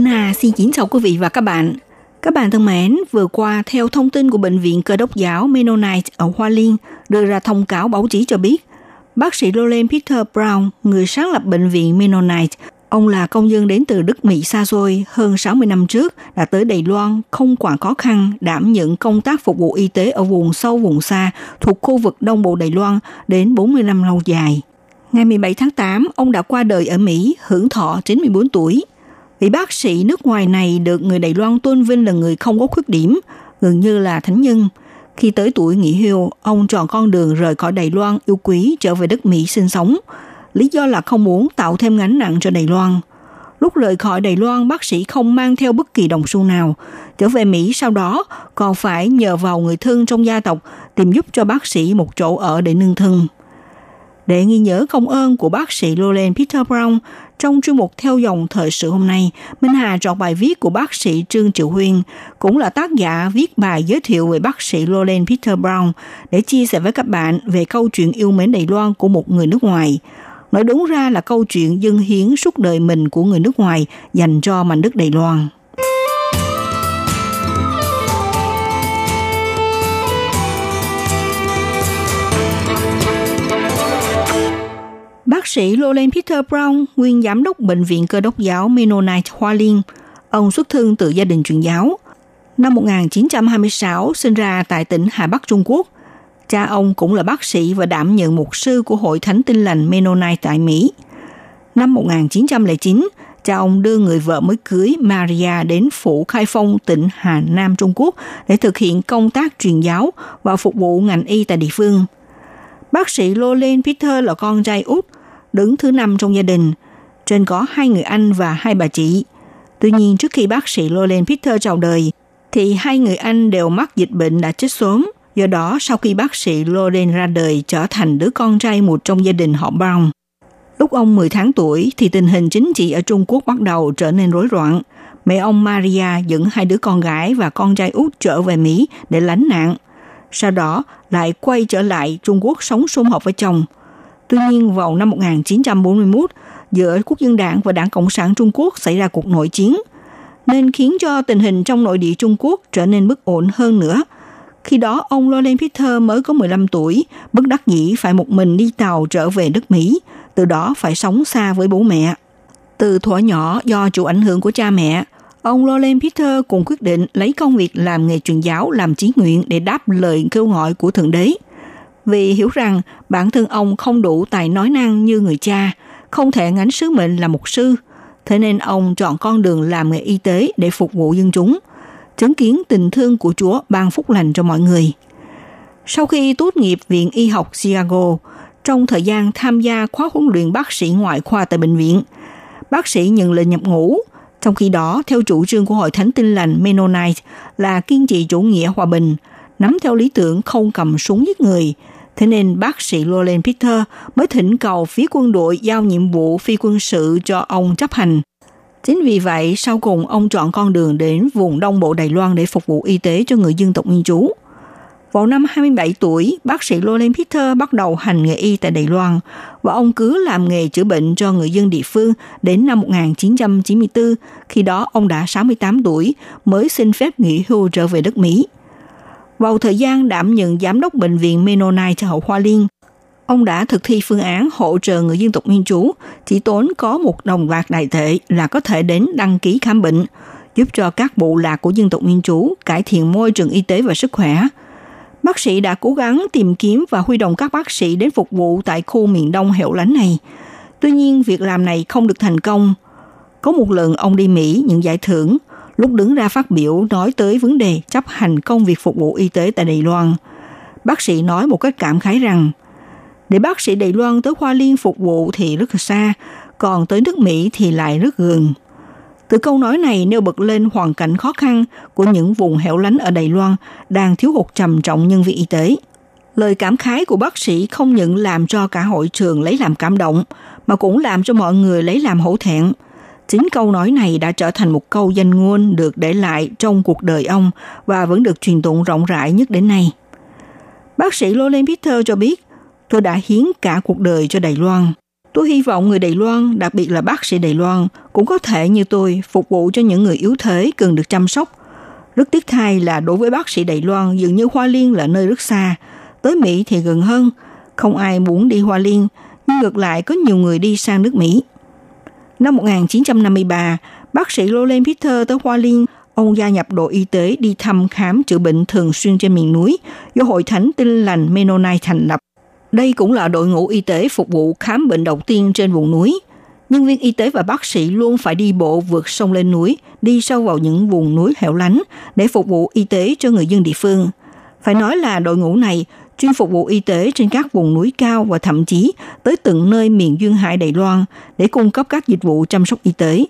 Minh Hà xin kính chào quý vị và các bạn. Các bạn thân mến, vừa qua theo thông tin của Bệnh viện Cơ đốc giáo Mennonite ở Hoa Liên đưa ra thông cáo báo chí cho biết, bác sĩ Roland Peter Brown, người sáng lập Bệnh viện Mennonite, ông là công dân đến từ Đức Mỹ xa xôi hơn 60 năm trước, đã tới Đài Loan không quản khó khăn đảm nhận công tác phục vụ y tế ở vùng sâu vùng xa thuộc khu vực Đông Bộ Đài Loan đến 40 năm lâu dài. Ngày 17 tháng 8, ông đã qua đời ở Mỹ, hưởng thọ 94 tuổi. Vị bác sĩ nước ngoài này được người Đài Loan tôn vinh là người không có khuyết điểm, gần như là thánh nhân. Khi tới tuổi nghỉ hưu, ông chọn con đường rời khỏi Đài Loan yêu quý trở về đất Mỹ sinh sống. Lý do là không muốn tạo thêm gánh nặng cho Đài Loan. Lúc rời khỏi Đài Loan, bác sĩ không mang theo bất kỳ đồng xu nào. Trở về Mỹ sau đó, còn phải nhờ vào người thân trong gia tộc tìm giúp cho bác sĩ một chỗ ở để nương thân. Để ghi nhớ công ơn của bác sĩ Roland Peter Brown, trong chuyên mục theo dòng thời sự hôm nay, Minh Hà chọn bài viết của bác sĩ Trương Triệu Huyên, cũng là tác giả viết bài giới thiệu về bác sĩ Roland Peter Brown để chia sẻ với các bạn về câu chuyện yêu mến Đài Loan của một người nước ngoài. Nói đúng ra là câu chuyện dân hiến suốt đời mình của người nước ngoài dành cho mảnh đất Đài Loan. Bác sĩ Roland Peter Brown, nguyên giám đốc Bệnh viện Cơ đốc giáo Mennonite Hoa Liên, ông xuất thân từ gia đình truyền giáo. Năm 1926, sinh ra tại tỉnh Hà Bắc Trung Quốc. Cha ông cũng là bác sĩ và đảm nhận mục sư của Hội Thánh Tin Lành Mennonite tại Mỹ. Năm 1909, cha ông đưa người vợ mới cưới Maria đến phủ Khai Phong, tỉnh Hà Nam, Trung Quốc để thực hiện công tác truyền giáo và phục vụ ngành y tại địa phương. Bác sĩ Roland Peter là con trai út, đứng thứ năm trong gia đình. Trên có hai người anh và hai bà chị. Tuy nhiên trước khi bác sĩ Roland Peter chào đời, thì hai người anh đều mắc dịch bệnh đã chết sớm. Do đó, sau khi bác sĩ Loren ra đời trở thành đứa con trai một trong gia đình họ Brown. Lúc ông 10 tháng tuổi thì tình hình chính trị ở Trung Quốc bắt đầu trở nên rối loạn. Mẹ ông Maria dẫn hai đứa con gái và con trai út trở về Mỹ để lánh nạn. Sau đó lại quay trở lại Trung Quốc sống sum họp với chồng. Tuy nhiên vào năm 1941, giữa Quốc dân đảng và Đảng Cộng sản Trung Quốc xảy ra cuộc nội chiến, nên khiến cho tình hình trong nội địa Trung Quốc trở nên bất ổn hơn nữa. Khi đó, ông Roland Peter mới có 15 tuổi, bất đắc dĩ phải một mình đi tàu trở về đất Mỹ, từ đó phải sống xa với bố mẹ. Từ thuở nhỏ do chịu ảnh hưởng của cha mẹ, ông Roland Peter cùng quyết định lấy công việc làm nghề truyền giáo làm chí nguyện để đáp lời kêu gọi của Thượng Đế. Vì hiểu rằng bản thân ông không đủ tài nói năng như người cha, không thể gánh sứ mệnh là mục sư, thế nên ông chọn con đường làm nghề y tế để phục vụ dân chúng, chứng kiến tình thương của Chúa ban phúc lành cho mọi người. Sau khi tốt nghiệp Viện Y học Chicago, trong thời gian tham gia khóa huấn luyện bác sĩ ngoại khoa tại bệnh viện, bác sĩ nhận lệnh nhập ngũ. Trong khi đó, theo chủ trương của Hội Thánh Tin Lành Mennonite là kiên trì chủ nghĩa hòa bình, nắm theo lý tưởng không cầm súng giết người. Thế nên bác sĩ Roland Peter mới thỉnh cầu phía quân đội giao nhiệm vụ phi quân sự cho ông chấp hành. Chính vì vậy, sau cùng ông chọn con đường đến vùng Đông Bộ Đài Loan để phục vụ y tế cho người dân tộc Nguyên trú. Vào năm 27 tuổi, bác sĩ Roland Peter bắt đầu hành nghề y tại Đài Loan và ông cứ làm nghề chữa bệnh cho người dân địa phương đến năm 1994, khi đó ông đã 68 tuổi mới xin phép nghỉ hưu trở về đất Mỹ. Vào thời gian đảm nhận giám đốc bệnh viện Mennonite hậu Hoa Liên, ông đã thực thi phương án hỗ trợ người dân tộc nguyên trú, chỉ tốn có một đồng bạc đại tệ là có thể đến đăng ký khám bệnh, giúp cho các bộ lạc của dân tộc nguyên trú cải thiện môi trường y tế và sức khỏe. Bác sĩ đã cố gắng tìm kiếm và huy động các bác sĩ đến phục vụ tại khu miền đông hẻo lánh này. Tuy nhiên, việc làm này không được thành công. Có một lần ông đi Mỹ nhận giải thưởng, lúc đứng ra phát biểu nói tới vấn đề chấp hành công việc phục vụ y tế tại Đài Loan. Bác sĩ nói một cách cảm khái rằng, để bác sĩ Đài Loan tới Hoa Liên phục vụ thì rất xa, còn tới nước Mỹ thì lại rất gần. Từ câu nói này nêu bật lên hoàn cảnh khó khăn của những vùng hẻo lánh ở Đài Loan đang thiếu hụt trầm trọng nhân viên y tế. Lời cảm khái của bác sĩ không những làm cho cả hội trường lấy làm cảm động, mà cũng làm cho mọi người lấy làm hổ thẹn. Chính câu nói này đã trở thành một câu danh ngôn được để lại trong cuộc đời ông và vẫn được truyền tụng rộng rãi nhất đến nay. Bác sĩ Lolen Peter cho biết, tôi đã hiến cả cuộc đời cho Đài Loan. Tôi hy vọng người Đài Loan, đặc biệt là bác sĩ Đài Loan, cũng có thể như tôi phục vụ cho những người yếu thế cần được chăm sóc. Rất tiếc thay là đối với bác sĩ Đài Loan dường như Hoa Liên là nơi rất xa, tới Mỹ thì gần hơn. Không ai muốn đi Hoa Liên, nhưng ngược lại có nhiều người đi sang nước Mỹ. Năm 1953, bác sĩ Roland Peter tới Hoa Liên, ông gia nhập đội y tế đi thăm khám chữa bệnh thường xuyên trên miền núi do Hội Thánh Tinh Lành Mennonite thành lập. Đây cũng là đội ngũ y tế phục vụ khám bệnh đầu tiên trên vùng núi. Nhân viên y tế và bác sĩ luôn phải đi bộ vượt sông lên núi, đi sâu vào những vùng núi hẻo lánh để phục vụ y tế cho người dân địa phương. Phải nói là đội ngũ này chuyên phục vụ y tế trên các vùng núi cao và thậm chí tới tận nơi miền duyên hải Đài Loan để cung cấp các dịch vụ chăm sóc y tế,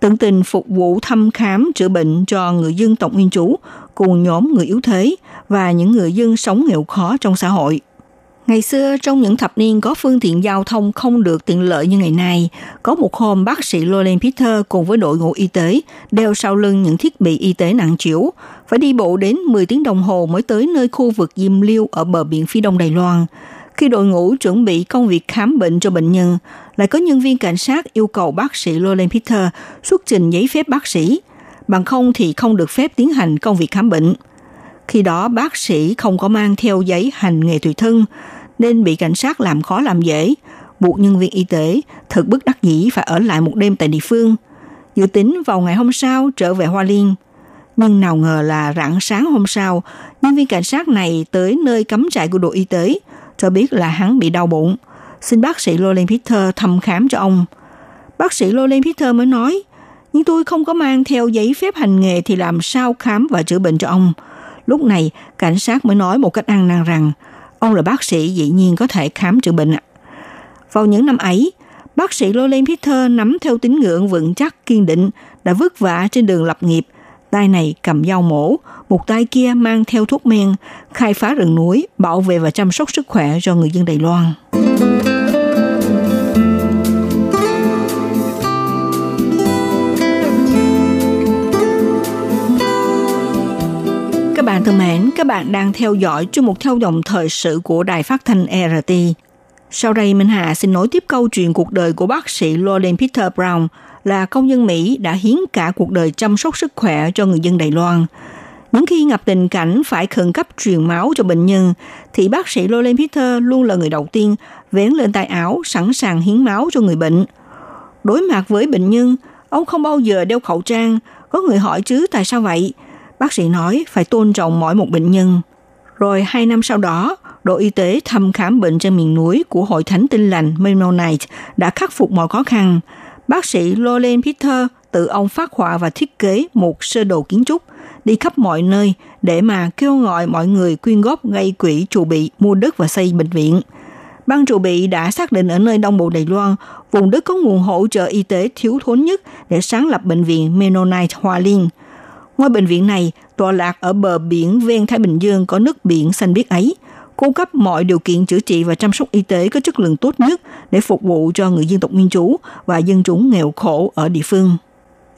tận tình phục vụ thăm khám chữa bệnh cho người dân tộc nguyên trú cùng nhóm người yếu thế và những người dân sống nghèo khó trong xã hội. Ngày xưa, trong những thập niên có phương tiện giao thông không được tiện lợi như ngày nay, có một hôm bác sĩ Lolen Peter cùng với đội ngũ y tế đeo sau lưng những thiết bị y tế nặng chịu, phải đi bộ đến 10 tiếng đồng hồ mới tới nơi khu vực Diêm Liêu ở bờ biển phía đông Đài Loan. Khi đội ngũ chuẩn bị công việc khám bệnh cho bệnh nhân, lại có nhân viên cảnh sát yêu cầu bác sĩ Loren Peter xuất trình giấy phép bác sĩ, bằng không thì không được phép tiến hành công việc khám bệnh. Khi đó bác sĩ không có mang theo giấy hành nghề tùy thân, nên bị cảnh sát làm khó làm dễ, buộc nhân viên y tế thật bức đắc dĩ phải ở lại một đêm tại địa phương. Dự tính vào ngày hôm sau trở về Hoa Liên. Nhưng nào ngờ là rạng sáng hôm sau, nhân viên cảnh sát này tới nơi cắm trại của đội y tế, cho biết là hắn bị đau bụng. Xin bác sĩ Lolen Peter thăm khám cho ông. Bác sĩ Lolen Peter mới nói, nhưng tôi không có mang theo giấy phép hành nghề thì làm sao khám và chữa bệnh cho ông. Lúc này, cảnh sát mới nói một cách ăn năn rằng, ông là bác sĩ dĩ nhiên có thể khám chữa bệnh. Vào những năm ấy, bác sĩ Lolen Peter nắm theo tín ngưỡng vững chắc kiên định đã vất vả trên đường lập nghiệp. Tay này cầm dao mổ, một tay kia mang theo thuốc men, khai phá rừng núi, bảo vệ và chăm sóc sức khỏe cho người dân Đài Loan. Các bạn thân mến, các bạn đang theo dõi chương mục theo dòng thời sự của Đài Phát thanh RT. Sau đây Minh Hà xin nối tiếp câu chuyện cuộc đời của bác sĩ Loren Peter Brown là công nhân Mỹ đã hiến cả cuộc đời chăm sóc sức khỏe cho người dân Đài Loan. Những khi gặp tình cảnh phải khẩn cấp truyền máu cho bệnh nhân, thì bác sĩ Lolen Peter luôn là người đầu tiên vén lên tay áo sẵn sàng hiến máu cho người bệnh. Đối mặt với bệnh nhân, ông không bao giờ đeo khẩu trang. Có người hỏi chứ tại sao vậy? Bác sĩ nói phải tôn trọng mỗi một bệnh nhân. Rồi hai năm sau đó, đội y tế thăm khám bệnh trên miền núi của Hội Thánh Tinh Lành Mennonite đã khắc phục mọi khó khăn. Bác sĩ Lolen Peter tự ông phát họa và thiết kế một sơ đồ kiến trúc đi khắp mọi nơi để mà kêu gọi mọi người quyên góp gây quỹ trụ bị mua đất và xây bệnh viện. Ban trụ bị đã xác định ở nơi Đông Bộ Đài Loan, vùng đất có nguồn hỗ trợ y tế thiếu thốn nhất để sáng lập bệnh viện Mennonite Hoa Liên – Ngôi bệnh viện này tọa lạc ở bờ biển ven Thái Bình Dương có nước biển xanh biếc ấy, cung cấp mọi điều kiện chữa trị và chăm sóc y tế có chất lượng tốt nhất để phục vụ cho người dân tộc nguyên trú và dân chúng nghèo khổ ở địa phương.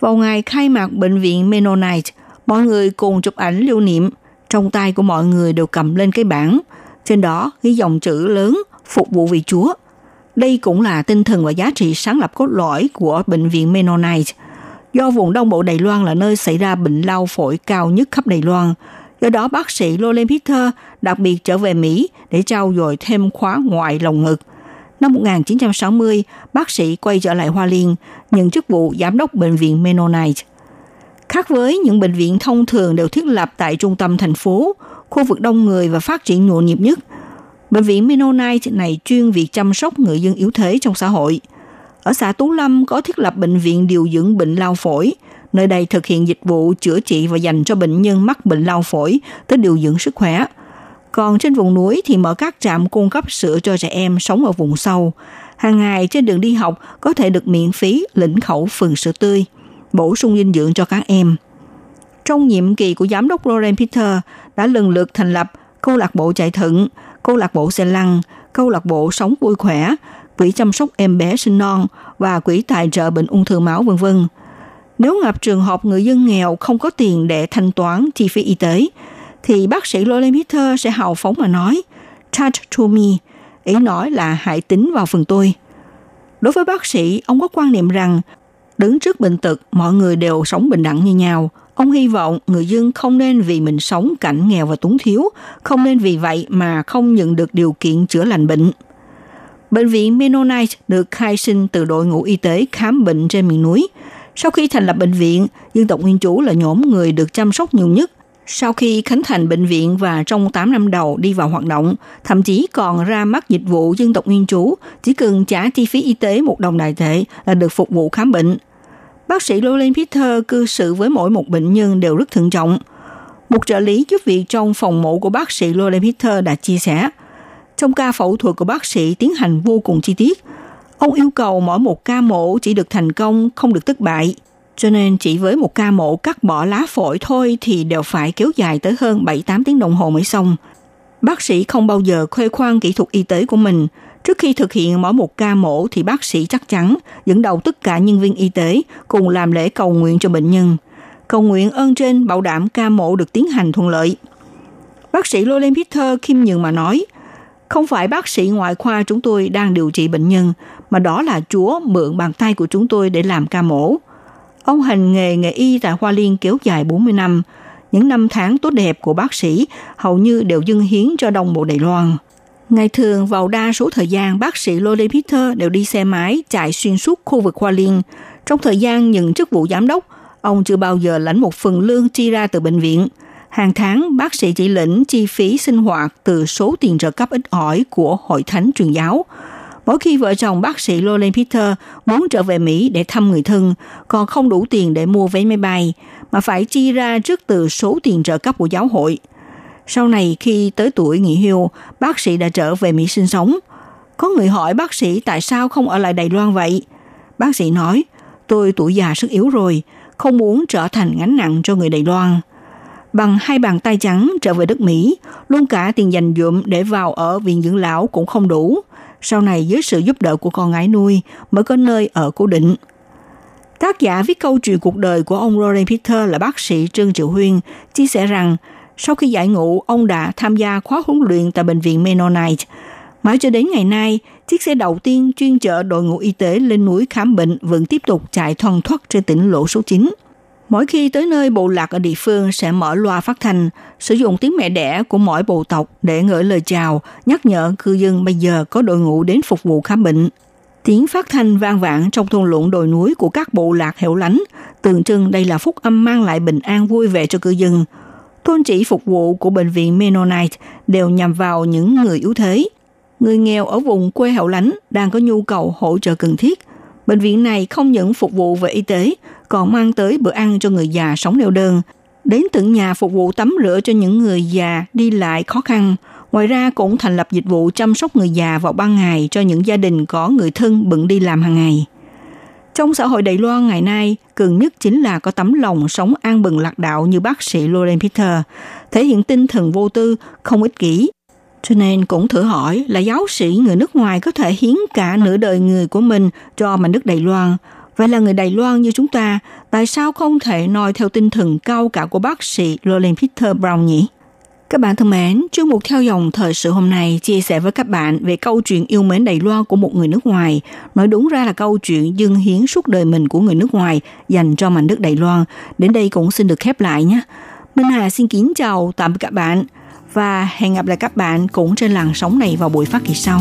Vào ngày khai mạc bệnh viện Mennonite, mọi người cùng chụp ảnh lưu niệm. Trong tay của mọi người đều cầm lên cái bảng. Trên đó ghi dòng chữ lớn phục vụ vì Chúa. Đây cũng là tinh thần và giá trị sáng lập cốt lõi của bệnh viện Mennonite – Do vùng Đông Bộ Đài Loan là nơi xảy ra bệnh lao phổi cao nhất khắp Đài Loan, do đó bác sĩ Lolen Peter đặc biệt trở về Mỹ để trao dồi thêm khóa ngoại lồng ngực. Năm 1960, bác sĩ quay trở lại Hoa Liên, nhận chức vụ giám đốc bệnh viện Mennonite. Khác với những bệnh viện thông thường đều thiết lập tại trung tâm thành phố, khu vực đông người và phát triển nhộn nhịp nhất, bệnh viện Mennonite này chuyên việc chăm sóc người dân yếu thế trong xã hội – Ở xã Tú Lâm có thiết lập bệnh viện điều dưỡng bệnh lao phổi. Nơi đây thực hiện dịch vụ chữa trị và dành cho bệnh nhân mắc bệnh lao phổi tới điều dưỡng sức khỏe. Còn trên vùng núi thì mở các trạm cung cấp sữa cho trẻ em sống ở vùng sâu. Hàng ngày trên đường đi học có thể được miễn phí lĩnh khẩu phần sữa tươi, bổ sung dinh dưỡng cho các em. Trong nhiệm kỳ của giám đốc Lauren Peter đã lần lượt thành lập câu lạc bộ chạy thận, câu lạc bộ xe lăn, câu lạc bộ sống vui khỏe, quỹ chăm sóc em bé sinh non và quỹ tài trợ bệnh ung thư máu vân vân. Nếu gặp trường hợp người dân nghèo không có tiền để thanh toán chi phí y tế, thì bác sĩ Lauren Peter sẽ hào phóng mà nói touch to me, ý nói là hãy tính vào phần tôi. Đối với bác sĩ, ông có quan niệm rằng đứng trước bệnh tật, mọi người đều sống bình đẳng như nhau. Ông hy vọng người dân không nên vì mình sống cảnh nghèo và túng thiếu, không nên vì vậy mà không nhận được điều kiện chữa lành bệnh. Bệnh viện Mennonite được khai sinh từ đội ngũ y tế khám bệnh trên miền núi. Sau khi thành lập bệnh viện, dân tộc nguyên trú là nhóm người được chăm sóc nhiều nhất. Sau khi khánh thành bệnh viện và trong 8 năm đầu đi vào hoạt động, thậm chí còn ra mắt dịch vụ dân tộc nguyên trú, chỉ cần trả chi phí y tế một đồng đại tệ là được phục vụ khám bệnh. Bác sĩ Roland Peter cư xử với mỗi một bệnh nhân đều rất thận trọng. Một trợ lý giúp việc trong phòng mổ của bác sĩ Roland Peter đã chia sẻ, trong ca phẫu thuật của bác sĩ tiến hành vô cùng chi tiết. Ông yêu cầu mỗi một ca mổ chỉ được thành công, không được thất bại. Cho nên chỉ với một ca mổ cắt bỏ lá phổi thôi thì đều phải kéo dài tới hơn 7-8 tiếng đồng hồ mới xong. Bác sĩ không bao giờ khoe khoang kỹ thuật y tế của mình. Trước khi thực hiện mỗi một ca mổ thì bác sĩ chắc chắn dẫn đầu tất cả nhân viên y tế cùng làm lễ cầu nguyện cho bệnh nhân. Cầu nguyện ơn trên bảo đảm ca mổ được tiến hành thuận lợi. Bác sĩ Lolen Peter Kim nhường mà nói, không phải bác sĩ ngoại khoa chúng tôi đang điều trị bệnh nhân, mà đó là Chúa mượn bàn tay của chúng tôi để làm ca mổ. Ông hành nghề nghề y tại Hoa Liên kéo dài 40 năm. Những năm tháng tốt đẹp của bác sĩ hầu như đều dâng hiến cho đồng bộ Đài Loan. Ngày thường vào đa số thời gian bác sĩ Lolly Peter đều đi xe máy chạy xuyên suốt khu vực Hoa Liên. Trong thời gian nhận chức vụ giám đốc, ông chưa bao giờ lãnh một phần lương chi ra từ bệnh viện. Hàng tháng, bác sĩ chỉ lĩnh chi phí sinh hoạt từ số tiền trợ cấp ít ỏi của hội thánh truyền giáo. Mỗi khi vợ chồng bác sĩ Lolen Peter muốn trở về Mỹ để thăm người thân, còn không đủ tiền để mua vé máy bay, mà phải chi ra trước từ số tiền trợ cấp của giáo hội. Sau này khi tới tuổi nghỉ hưu, bác sĩ đã trở về Mỹ sinh sống. Có người hỏi bác sĩ tại sao không ở lại Đài Loan vậy? Bác sĩ nói, tôi tuổi già sức yếu rồi, không muốn trở thành gánh nặng cho người Đài Loan. Bằng hai bàn tay trắng trở về đất Mỹ, luôn cả tiền dành dụm để vào ở viện dưỡng lão cũng không đủ. Sau này dưới sự giúp đỡ của con gái nuôi mới có nơi ở cố định. Tác giả viết câu chuyện cuộc đời của ông Roland Peter là bác sĩ Trương Triệu Huyên chia sẻ rằng sau khi giải ngũ, ông đã tham gia khóa huấn luyện tại bệnh viện Mennonite. Mãi cho đến ngày nay, chiếc xe đầu tiên chuyên chở đội ngũ y tế lên núi khám bệnh vẫn tiếp tục chạy thoăn thoắt trên tỉnh lộ số 9. Mỗi khi tới nơi bộ lạc ở địa phương sẽ mở loa phát thanh, sử dụng tiếng mẹ đẻ của mỗi bộ tộc để gửi lời chào, nhắc nhở cư dân bây giờ có đội ngũ đến phục vụ khám bệnh. Tiếng phát thanh vang vẳng trong thôn lũng đồi núi của các bộ lạc hẻo lánh, tượng trưng đây là phúc âm mang lại bình an vui vẻ cho cư dân. Thôn chỉ phục vụ của bệnh viện Mennonite đều nhằm vào những người yếu thế. Người nghèo ở vùng quê hẻo lánh đang có nhu cầu hỗ trợ cần thiết. Bệnh viện này không những phục vụ về y tế, còn mang tới bữa ăn cho người già sống neo đơn, đến tận nhà phục vụ tắm rửa cho những người già đi lại khó khăn. Ngoài ra cũng thành lập dịch vụ chăm sóc người già vào ban ngày cho những gia đình có người thân bận đi làm hàng ngày. Trong xã hội Đài Loan ngày nay, cần nhất chính là có tấm lòng sống an bừng lạc đạo như bác sĩ Loren Peter, thể hiện tinh thần vô tư, không ích kỷ. Cho nên cũng thử hỏi là giáo sĩ người nước ngoài có thể hiến cả nửa đời người của mình cho mảnh đất Đài Loan. Vậy là người Đài Loan như chúng ta, tại sao không thể noi theo tinh thần cao cả của bác sĩ Lorraine Peter Brown nhỉ? Các bạn thân mến, chương mục theo dòng thời sự hôm nay chia sẻ với các bạn về câu chuyện yêu mến Đài Loan của một người nước ngoài. Nói đúng ra là câu chuyện dâng hiến suốt đời mình của người nước ngoài dành cho mảnh đất Đài Loan. Đến đây cũng xin được khép lại nhé. Minh Hà xin kính chào tạm biệt các bạn và hẹn gặp lại các bạn cũng trên làn sóng này vào buổi phát kỳ sau.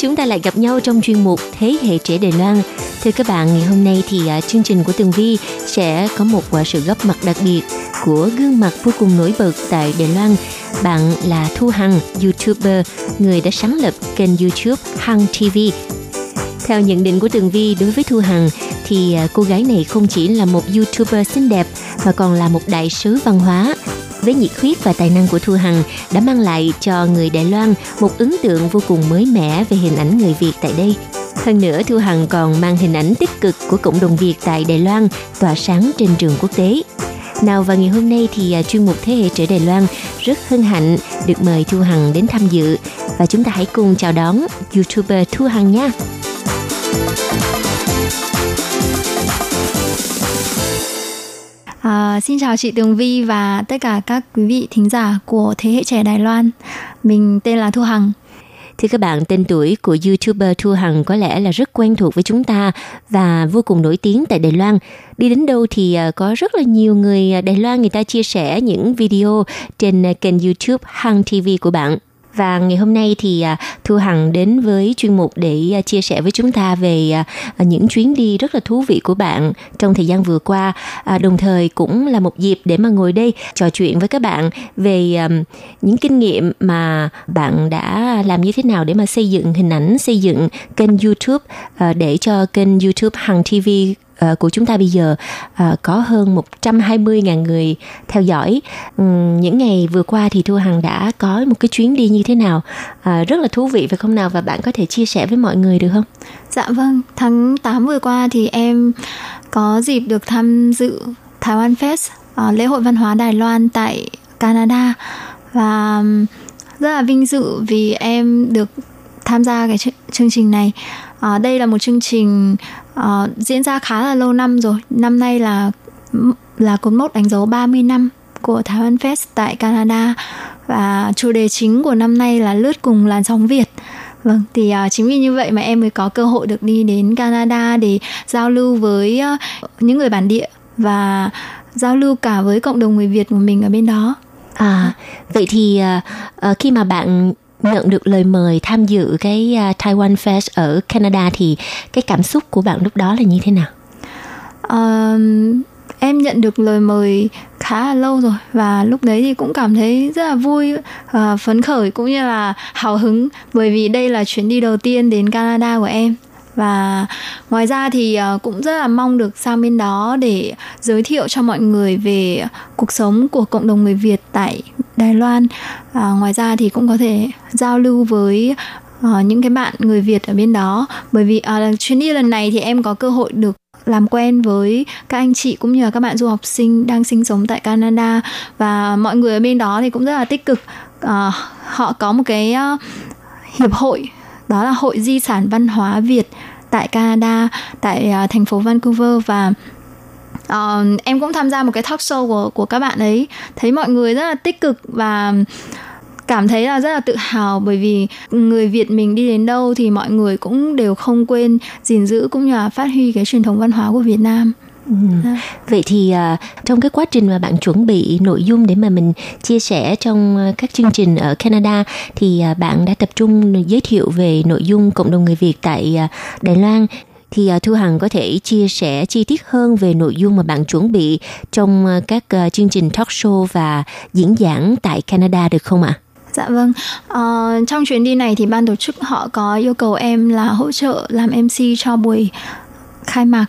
Chúng ta lại gặp nhau trong chuyên mục Thế hệ trẻ Đài Loan. Thưa các bạn, ngày hôm nay thì uh, chương trình của Tường Vi sẽ có một uh, sự góp mặt đặc biệt của gương mặt vô cùng nổi bật tại Đài Loan. Bạn là Thu Hằng, YouTuber, người đã sáng lập kênh YouTube Hằng TV. Theo nhận định của Tường Vi đối với Thu Hằng, thì uh, cô gái này không chỉ là một YouTuber xinh đẹp mà còn là một đại sứ văn hóa với nhiệt huyết và tài năng của Thu Hằng đã mang lại cho người Đài Loan một ấn tượng vô cùng mới mẻ về hình ảnh người Việt tại đây. Hơn nữa, Thu Hằng còn mang hình ảnh tích cực của cộng đồng Việt tại Đài Loan tỏa sáng trên trường quốc tế. Nào và ngày hôm nay thì à, chuyên mục Thế hệ trẻ Đài Loan rất hân hạnh được mời Thu Hằng đến tham dự và chúng ta hãy cùng chào đón YouTuber Thu Hằng nha. À, xin chào chị Tường Vi và tất cả các quý vị thính giả của Thế hệ trẻ Đài Loan. Mình tên là Thu Hằng. Thưa các bạn, tên tuổi của YouTuber Thu Hằng có lẽ là rất quen thuộc với chúng ta và vô cùng nổi tiếng tại Đài Loan. Đi đến đâu thì à, có rất là nhiều người Đài Loan người ta chia sẻ những video trên à, kênh YouTube Hằng TV của bạn. Và ngày hôm nay thì à, Thu Hằng đến với chuyên mục để à, chia sẻ với chúng ta về à, những chuyến đi rất là thú vị của bạn trong thời gian vừa qua. Đồng thời cũng là một dịp để mà ngồi đây trò chuyện với các bạn về những kinh nghiệm mà bạn đã làm như thế nào để mà xây dựng hình ảnh, xây dựng kênh YouTube để cho kênh YouTube Hằng TV uh, của chúng ta bây giờ uh, có hơn 120.000 người theo dõi. Um, những ngày vừa qua thì Thu Hằng đã có một cái chuyến đi như thế nào uh, rất là thú vị phải không nào và bạn có thể chia sẻ với mọi người được không? Dạ vâng, tháng 8 vừa qua thì em có dịp được tham dự Thái Lan Fest, uh, lễ hội văn hóa Đài Loan tại Canada và rất là vinh dự vì em được tham gia cái chương trình này. À, đây là một chương trình à, diễn ra khá là lâu năm rồi. Năm nay là là cột mốc đánh dấu 30 năm của Thái Văn Fest tại Canada và chủ đề chính của năm nay là lướt cùng làn sóng Việt. Vâng, thì uh, chính vì như vậy mà em mới có cơ hội được đi đến Canada để giao lưu với uh, những người bản địa và giao lưu cả với cộng đồng người Việt của mình ở bên đó. À, vậy thì uh, khi mà bạn nhận được lời mời tham dự cái uh, Taiwan Fest ở Canada thì cái cảm xúc của bạn lúc đó là như thế nào? Um, em nhận được lời mời khá là lâu rồi và lúc đấy thì cũng cảm thấy rất là vui và phấn khởi cũng như là hào hứng bởi vì đây là chuyến đi đầu tiên đến Canada của em và ngoài ra thì à, cũng rất là mong được sang bên đó để giới thiệu cho mọi người về cuộc sống của cộng đồng người Việt tại Đài Loan. À, ngoài ra thì cũng có thể giao lưu với uh, những cái bạn người Việt ở bên đó. Bởi vì uh, chuyến đi lần này thì em có cơ hội được làm quen với các anh chị cũng như là các bạn du học sinh đang sinh sống tại Canada. Và mọi người ở bên đó thì cũng rất là tích cực. Uh, họ có một cái uh, hiệp hội đó là hội di sản văn hóa Việt tại Canada tại uh, thành phố Vancouver. Và uh, em cũng tham gia một cái talk show của của các bạn ấy thấy mọi người rất là tích cực và cảm thấy là rất là tự hào bởi vì người Việt mình đi đến đâu thì mọi người cũng đều không quên gìn giữ cũng như là phát huy cái truyền thống văn hóa của Việt Nam. Ừ. Vậy thì uh, trong cái quá trình mà bạn chuẩn bị nội dung để mà mình chia sẻ trong uh, các chương trình ở Canada thì uh, bạn đã tập trung giới thiệu về nội dung cộng đồng người Việt tại uh, Đài Loan thì à, Thu Hằng có thể chia sẻ chi tiết hơn về nội dung mà bạn chuẩn bị trong à, các à, chương trình talk show và diễn giảng tại Canada được không ạ? À? Dạ vâng, Ờ, trong chuyến đi này thì ban tổ chức họ có yêu cầu em là hỗ trợ làm MC cho buổi khai mạc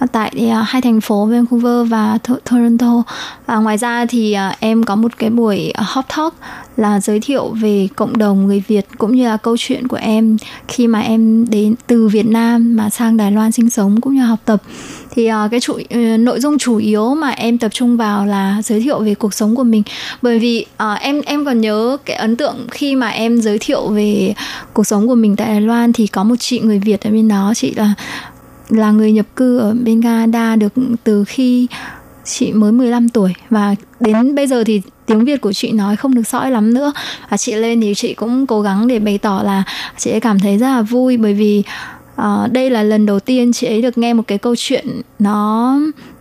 Ờ, tại uh, hai thành phố Vancouver và Toronto. Và ngoài ra thì uh, em có một cái buổi uh, hot talk là giới thiệu về cộng đồng người Việt cũng như là câu chuyện của em khi mà em đến từ Việt Nam mà sang Đài Loan sinh sống cũng như học tập thì uh, cái chủ uh, nội dung chủ yếu mà em tập trung vào là giới thiệu về cuộc sống của mình bởi vì uh, em em còn nhớ cái ấn tượng khi mà em giới thiệu về cuộc sống của mình tại Đài Loan thì có một chị người Việt ở bên đó chị là là người nhập cư ở bên Canada được từ khi chị mới 15 tuổi. Và đến bây giờ thì tiếng Việt của chị nói không được sõi lắm nữa. Và chị lên thì chị cũng cố gắng để bày tỏ là chị ấy cảm thấy rất là vui bởi vì uh, đây là lần đầu tiên chị ấy được nghe một cái câu chuyện nó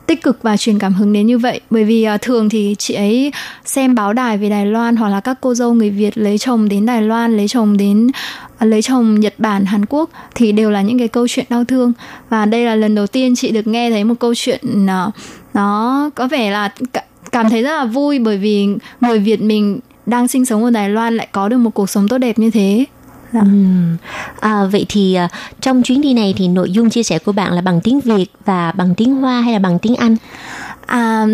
tích cực và truyền cảm hứng đến như vậy. Bởi vì uh, thường thì chị ấy xem báo đài về Đài Loan hoặc là các cô dâu người Việt lấy chồng đến Đài Loan lấy chồng đến uh, lấy chồng Nhật Bản Hàn Quốc thì đều là những cái câu chuyện đau thương. Và đây là lần đầu tiên chị được nghe thấy một câu chuyện uh, nó có vẻ là cảm thấy rất là vui bởi vì người Việt mình đang sinh sống ở Đài Loan lại có được một cuộc sống tốt đẹp như thế. Dạ. Uhm. À, vậy thì uh, trong chuyến đi này thì nội dung chia sẻ của bạn là bằng tiếng Việt và bằng tiếng Hoa hay là bằng tiếng Anh? À,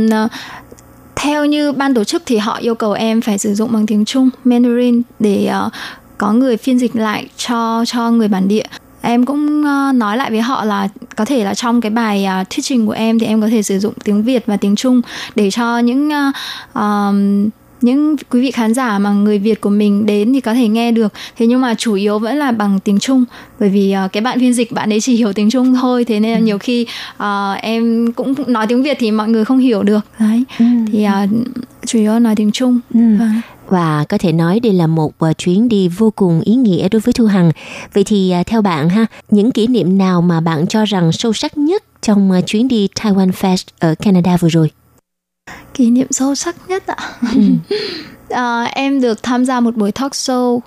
theo như ban tổ chức thì họ yêu cầu em phải sử dụng bằng tiếng Trung Mandarin để uh, có người phiên dịch lại cho cho người bản địa em cũng uh, nói lại với họ là có thể là trong cái bài uh, thuyết trình của em thì em có thể sử dụng tiếng Việt và tiếng Trung để cho những uh, uh, những quý vị khán giả mà người Việt của mình đến thì có thể nghe được thế nhưng mà chủ yếu vẫn là bằng tiếng Trung bởi vì uh, cái bạn phiên dịch bạn ấy chỉ hiểu tiếng Trung thôi thế nên là ừ. nhiều khi uh, em cũng nói tiếng Việt thì mọi người không hiểu được đấy ừ. thì uh, chủ yếu nói tiếng Trung ừ. Vâng. và có thể nói đây là một chuyến đi vô cùng ý nghĩa đối với Thu Hằng. Vậy thì theo bạn ha, những kỷ niệm nào mà bạn cho rằng sâu sắc nhất trong chuyến đi Taiwan Fest ở Canada vừa rồi? Kỷ niệm sâu sắc nhất ạ ừ. à, em được tham gia một buổi talk show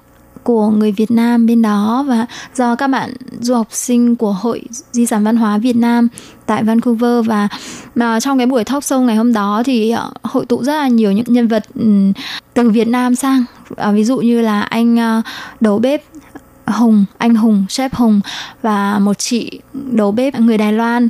của người Việt Nam bên đó và do các bạn du học sinh của Hội Di sản Văn hóa Việt Nam tại Vancouver và mà trong cái buổi talk show ngày hôm đó thì uh, hội tụ rất là nhiều những nhân vật um, từ Việt Nam sang uh, ví dụ như là anh đầu bếp Hùng, anh Hùng, chef Hùng và một chị đầu bếp người Đài Loan.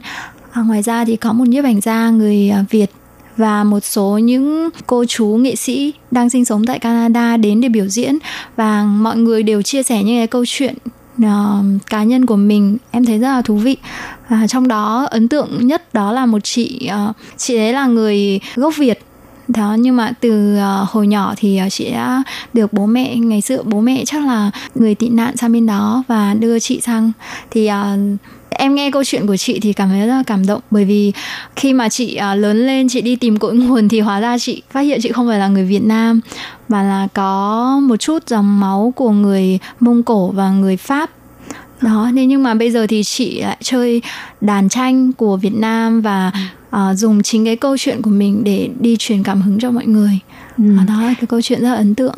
À, ngoài ra thì có một nhiếp ảnh gia người Việt và một số những cô chú nghệ sĩ đang sinh sống tại Canada đến để biểu diễn. Và mọi người đều chia sẻ những cái câu chuyện uh, cá nhân của mình. Em thấy rất là thú vị. Và trong đó ấn tượng nhất đó là một chị uh, chị ấy là người gốc Việt. Đó nhưng mà từ uh, hồi nhỏ thì uh, chị đã được bố mẹ ngày xưa bố mẹ chắc là người tị nạn sang bên đó và đưa chị sang. Thì uh, em nghe câu chuyện của chị thì cảm thấy rất là cảm động. Bởi vì khi mà chị à, lớn lên chị đi tìm cội nguồn thì hóa ra chị phát hiện chị không phải là người Việt Nam mà là có một chút dòng máu của người Mông Cổ và người Pháp. Đó nên nhưng mà bây giờ thì chị lại chơi đàn tranh của Việt Nam và uh, dùng chính cái câu chuyện của mình để đi truyền cảm hứng cho mọi người Ừ. đó là cái câu chuyện rất là ấn tượng.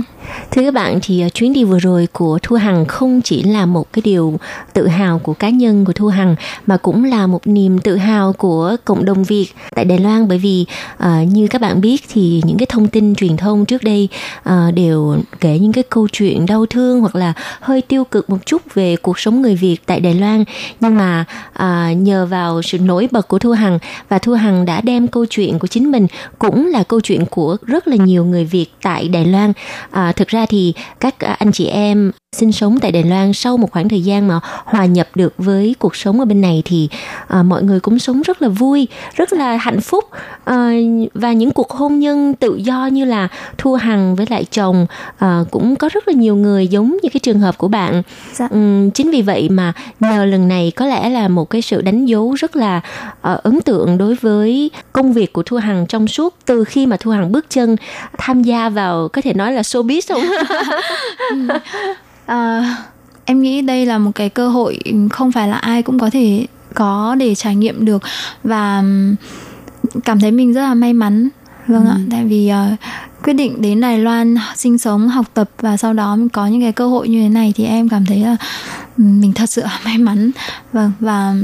Thưa các bạn thì uh, chuyến đi vừa rồi của thu hằng không chỉ là một cái điều tự hào của cá nhân của thu hằng mà cũng là một niềm tự hào của cộng đồng việt tại đài loan. Bởi vì uh, như các bạn biết thì những cái thông tin truyền thông trước đây uh, đều kể những cái câu chuyện đau thương hoặc là hơi tiêu cực một chút về cuộc sống người việt tại đài loan. Nhưng mà uh, nhờ vào sự nổi bật của thu hằng và thu hằng đã đem câu chuyện của chính mình cũng là câu chuyện của rất là nhiều người Việt tại Đài Loan. À, thực ra thì các à, anh chị em sinh sống tại Đài Loan sau một khoảng thời gian mà hòa nhập được với cuộc sống ở bên này thì à, mọi người cũng sống rất là vui, rất là hạnh phúc à, và những cuộc hôn nhân tự do như là Thu Hằng với lại chồng à, cũng có rất là nhiều người giống như cái trường hợp của bạn. Dạ. Ừ, chính vì vậy mà nhờ lần này có lẽ là một cái sự đánh dấu rất là uh, ấn tượng đối với công việc của Thu Hằng trong suốt từ khi mà Thu Hằng bước chân tham gia vào có thể nói là showbiz không? à, em nghĩ đây là một cái cơ hội không phải là ai cũng có thể có để trải nghiệm được và cảm thấy mình rất là may mắn vâng ừ. ạ tại vì uh, quyết định đến Đài Loan sinh sống học tập và sau đó có những cái cơ hội như thế này thì em cảm thấy là mình thật sự may mắn vâng và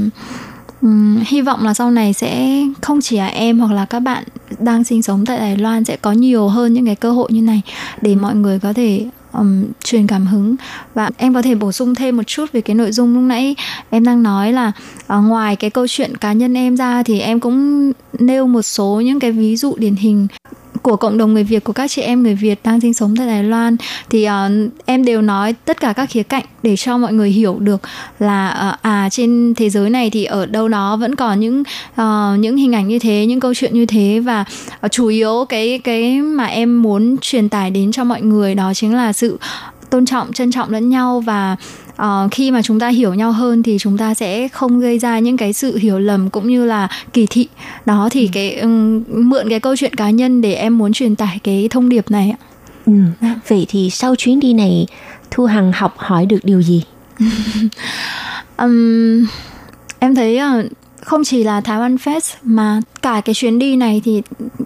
um, hy vọng là sau này sẽ không chỉ là em hoặc là các bạn đang sinh sống tại Đài Loan sẽ có nhiều hơn những cái cơ hội như này để mọi người có thể um, truyền cảm hứng. Và em có thể bổ sung thêm một chút về cái nội dung lúc nãy em đang nói là uh, ngoài cái câu chuyện cá nhân em ra thì em cũng nêu một số những cái ví dụ điển hình của cộng đồng người Việt của các chị em người Việt đang sinh sống tại Đài Loan thì uh, em đều nói tất cả các khía cạnh để cho mọi người hiểu được là uh, à trên thế giới này thì ở đâu đó vẫn còn những uh, những hình ảnh như thế những câu chuyện như thế và uh, chủ yếu cái cái mà em muốn truyền tải đến cho mọi người đó chính là sự tôn trọng trân trọng lẫn nhau và uh, khi mà chúng ta hiểu nhau hơn thì chúng ta sẽ không gây ra những cái sự hiểu lầm cũng như là kỳ thị đó thì ừ. cái um, mượn cái câu chuyện cá nhân để em muốn truyền tải cái thông điệp này ạ ừ. vậy thì sau chuyến đi này thu hằng học hỏi được điều gì um, em thấy uh, không chỉ là Thái Văn Fest mà cả cái chuyến đi này thì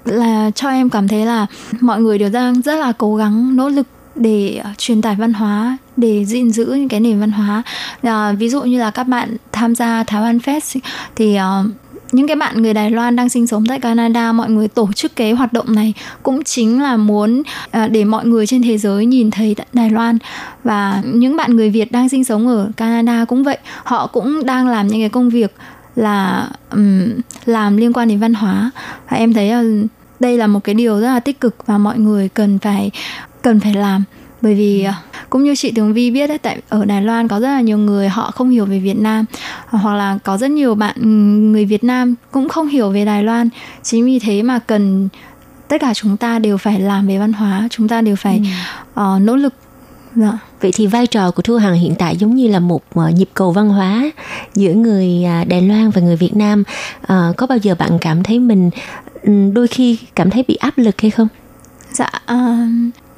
là cho em cảm thấy là mọi người đều đang rất là cố gắng nỗ lực để ờ, truyền tải văn hóa để gìn giữ những cái nền văn hóa. À, ví dụ như là các bạn tham gia Thái Văn Fest thì uh, những cái bạn người Đài Loan đang sinh sống tại Canada mọi người tổ chức cái hoạt động này cũng chính là muốn uh, để mọi người trên thế giới nhìn thấy Đài Loan. Và những bạn người Việt đang sinh sống ở Canada cũng vậy họ cũng đang làm những cái công việc là um, làm liên quan đến văn hóa. Và em thấy là đây là một cái điều rất là tích cực và mọi người cần phải cần phải làm bởi vì ờ, cũng như chị Tường Vi biết đấy tại ở Đài Loan có rất là nhiều người họ không hiểu về Việt Nam hoặc là có rất nhiều bạn ừ, người Việt Nam cũng không hiểu về Đài Loan chính vì thế mà cần tất cả chúng ta đều phải làm về văn hóa chúng ta đều phải ừ. uh, nỗ lực Dạ. Vậy thì vai trò của Thu Hằng hiện tại giống như là một uh, nhịp cầu văn hóa giữa người uh, Đài Loan và người Việt Nam. Uh, có bao giờ bạn cảm thấy mình um, đôi khi cảm thấy bị áp lực hay không? Dạ, uh,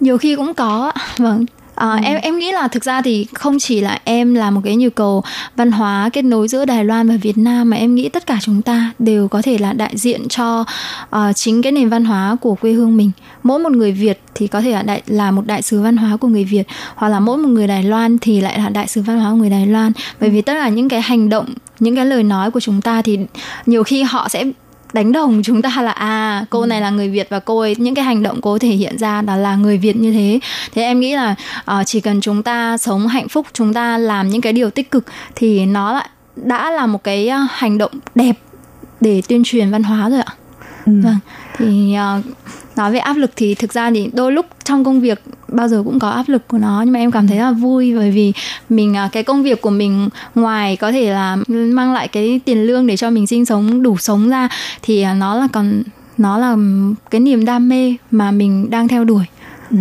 nhiều khi cũng có vâng À, ừ. em em nghĩ là thực ra thì không chỉ là em là một cái nhu cầu văn hóa kết nối giữa Đài Loan và Việt Nam mà em nghĩ tất cả chúng ta đều có thể là đại diện cho uh, chính cái nền văn hóa của quê hương mình. Mỗi một người Việt thì có thể là đại là một đại sứ văn hóa của người Việt hoặc là mỗi một người Đài Loan thì lại là đại sứ văn hóa của người Đài Loan. Bởi vì tất cả những cái hành động những cái lời nói của chúng ta thì nhiều khi họ sẽ đánh đồng chúng ta là à cô này là người Việt và cô ấy những cái hành động cô thể hiện ra đó là người Việt như thế. Thế em nghĩ là uh, chỉ cần chúng ta sống hạnh phúc chúng ta làm những cái điều tích cực thì nó lại đã là một cái uh, hành động đẹp để tuyên truyền văn hóa rồi ạ. Ừ. vâng thì uh, nói về áp lực thì thực ra thì đôi lúc trong công việc bao giờ cũng có áp lực của nó nhưng mà em cảm thấy là vui bởi vì mình à, cái công việc của mình ngoài có thể là mang lại cái tiền lương để cho mình sinh sống đủ sống ra thì à, nó là còn nó là cái niềm đam mê mà mình đang theo đuổi. Ừ.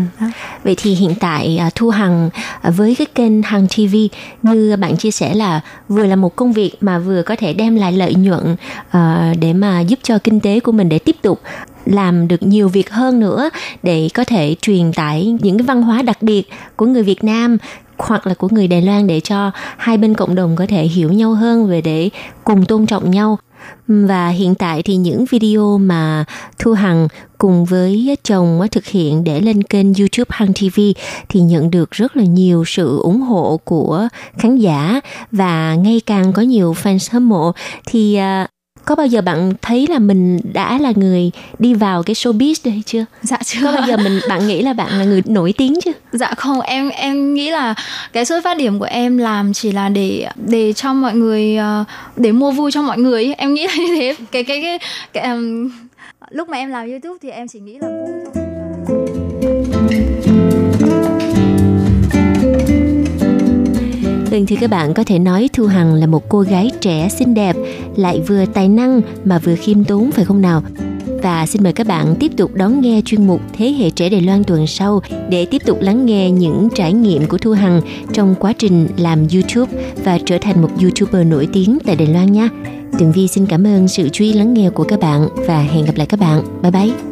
Vậy thì hiện tại à, Thu Hằng với cái kênh Hằng TV như bạn chia sẻ là vừa là một công việc mà vừa có thể đem lại lợi nhuận để mà giúp cho kinh tế của mình để tiếp tục làm được nhiều việc hơn nữa để có thể truyền tải những cái văn hóa đặc biệt của người Việt Nam hoặc là của người Đài Loan để cho hai bên cộng đồng có thể hiểu nhau hơn về để cùng tôn trọng nhau. Và hiện tại thì những video mà Thu Hằng cùng với chồng thực hiện để lên kênh YouTube Hằng TV thì nhận được rất là nhiều sự ủng hộ của khán giả và ngày càng có nhiều fans hâm mộ thì à, có bao giờ bạn thấy là mình đã là người đi vào cái showbiz đây chưa? Dạ chưa. Có bao giờ mình bạn nghĩ là bạn là người nổi tiếng chưa? Dạ không, em em nghĩ là cái xuất phát điểm của em làm chỉ là để để cho mọi người ờ, để mua vui cho mọi người. Em nghĩ là như thế. Cái cái cái, cái um, lúc mà em làm YouTube thì em chỉ nghĩ là vui Vâng thì các bạn, có thể nói Thu Hằng là một cô gái trẻ xinh đẹp, lại vừa tài năng mà vừa khiêm tốn phải không nào? Và xin mời các bạn tiếp tục đón nghe chuyên mục Thế hệ trẻ Đài Loan tuần sau để tiếp tục lắng nghe những trải nghiệm của Thu Hằng trong quá trình làm YouTube và trở thành một YouTuber nổi tiếng tại Đài Loan nha. Tường Vi xin cảm ơn sự chú ý lắng nghe của các bạn và hẹn gặp lại các bạn. Bye bye!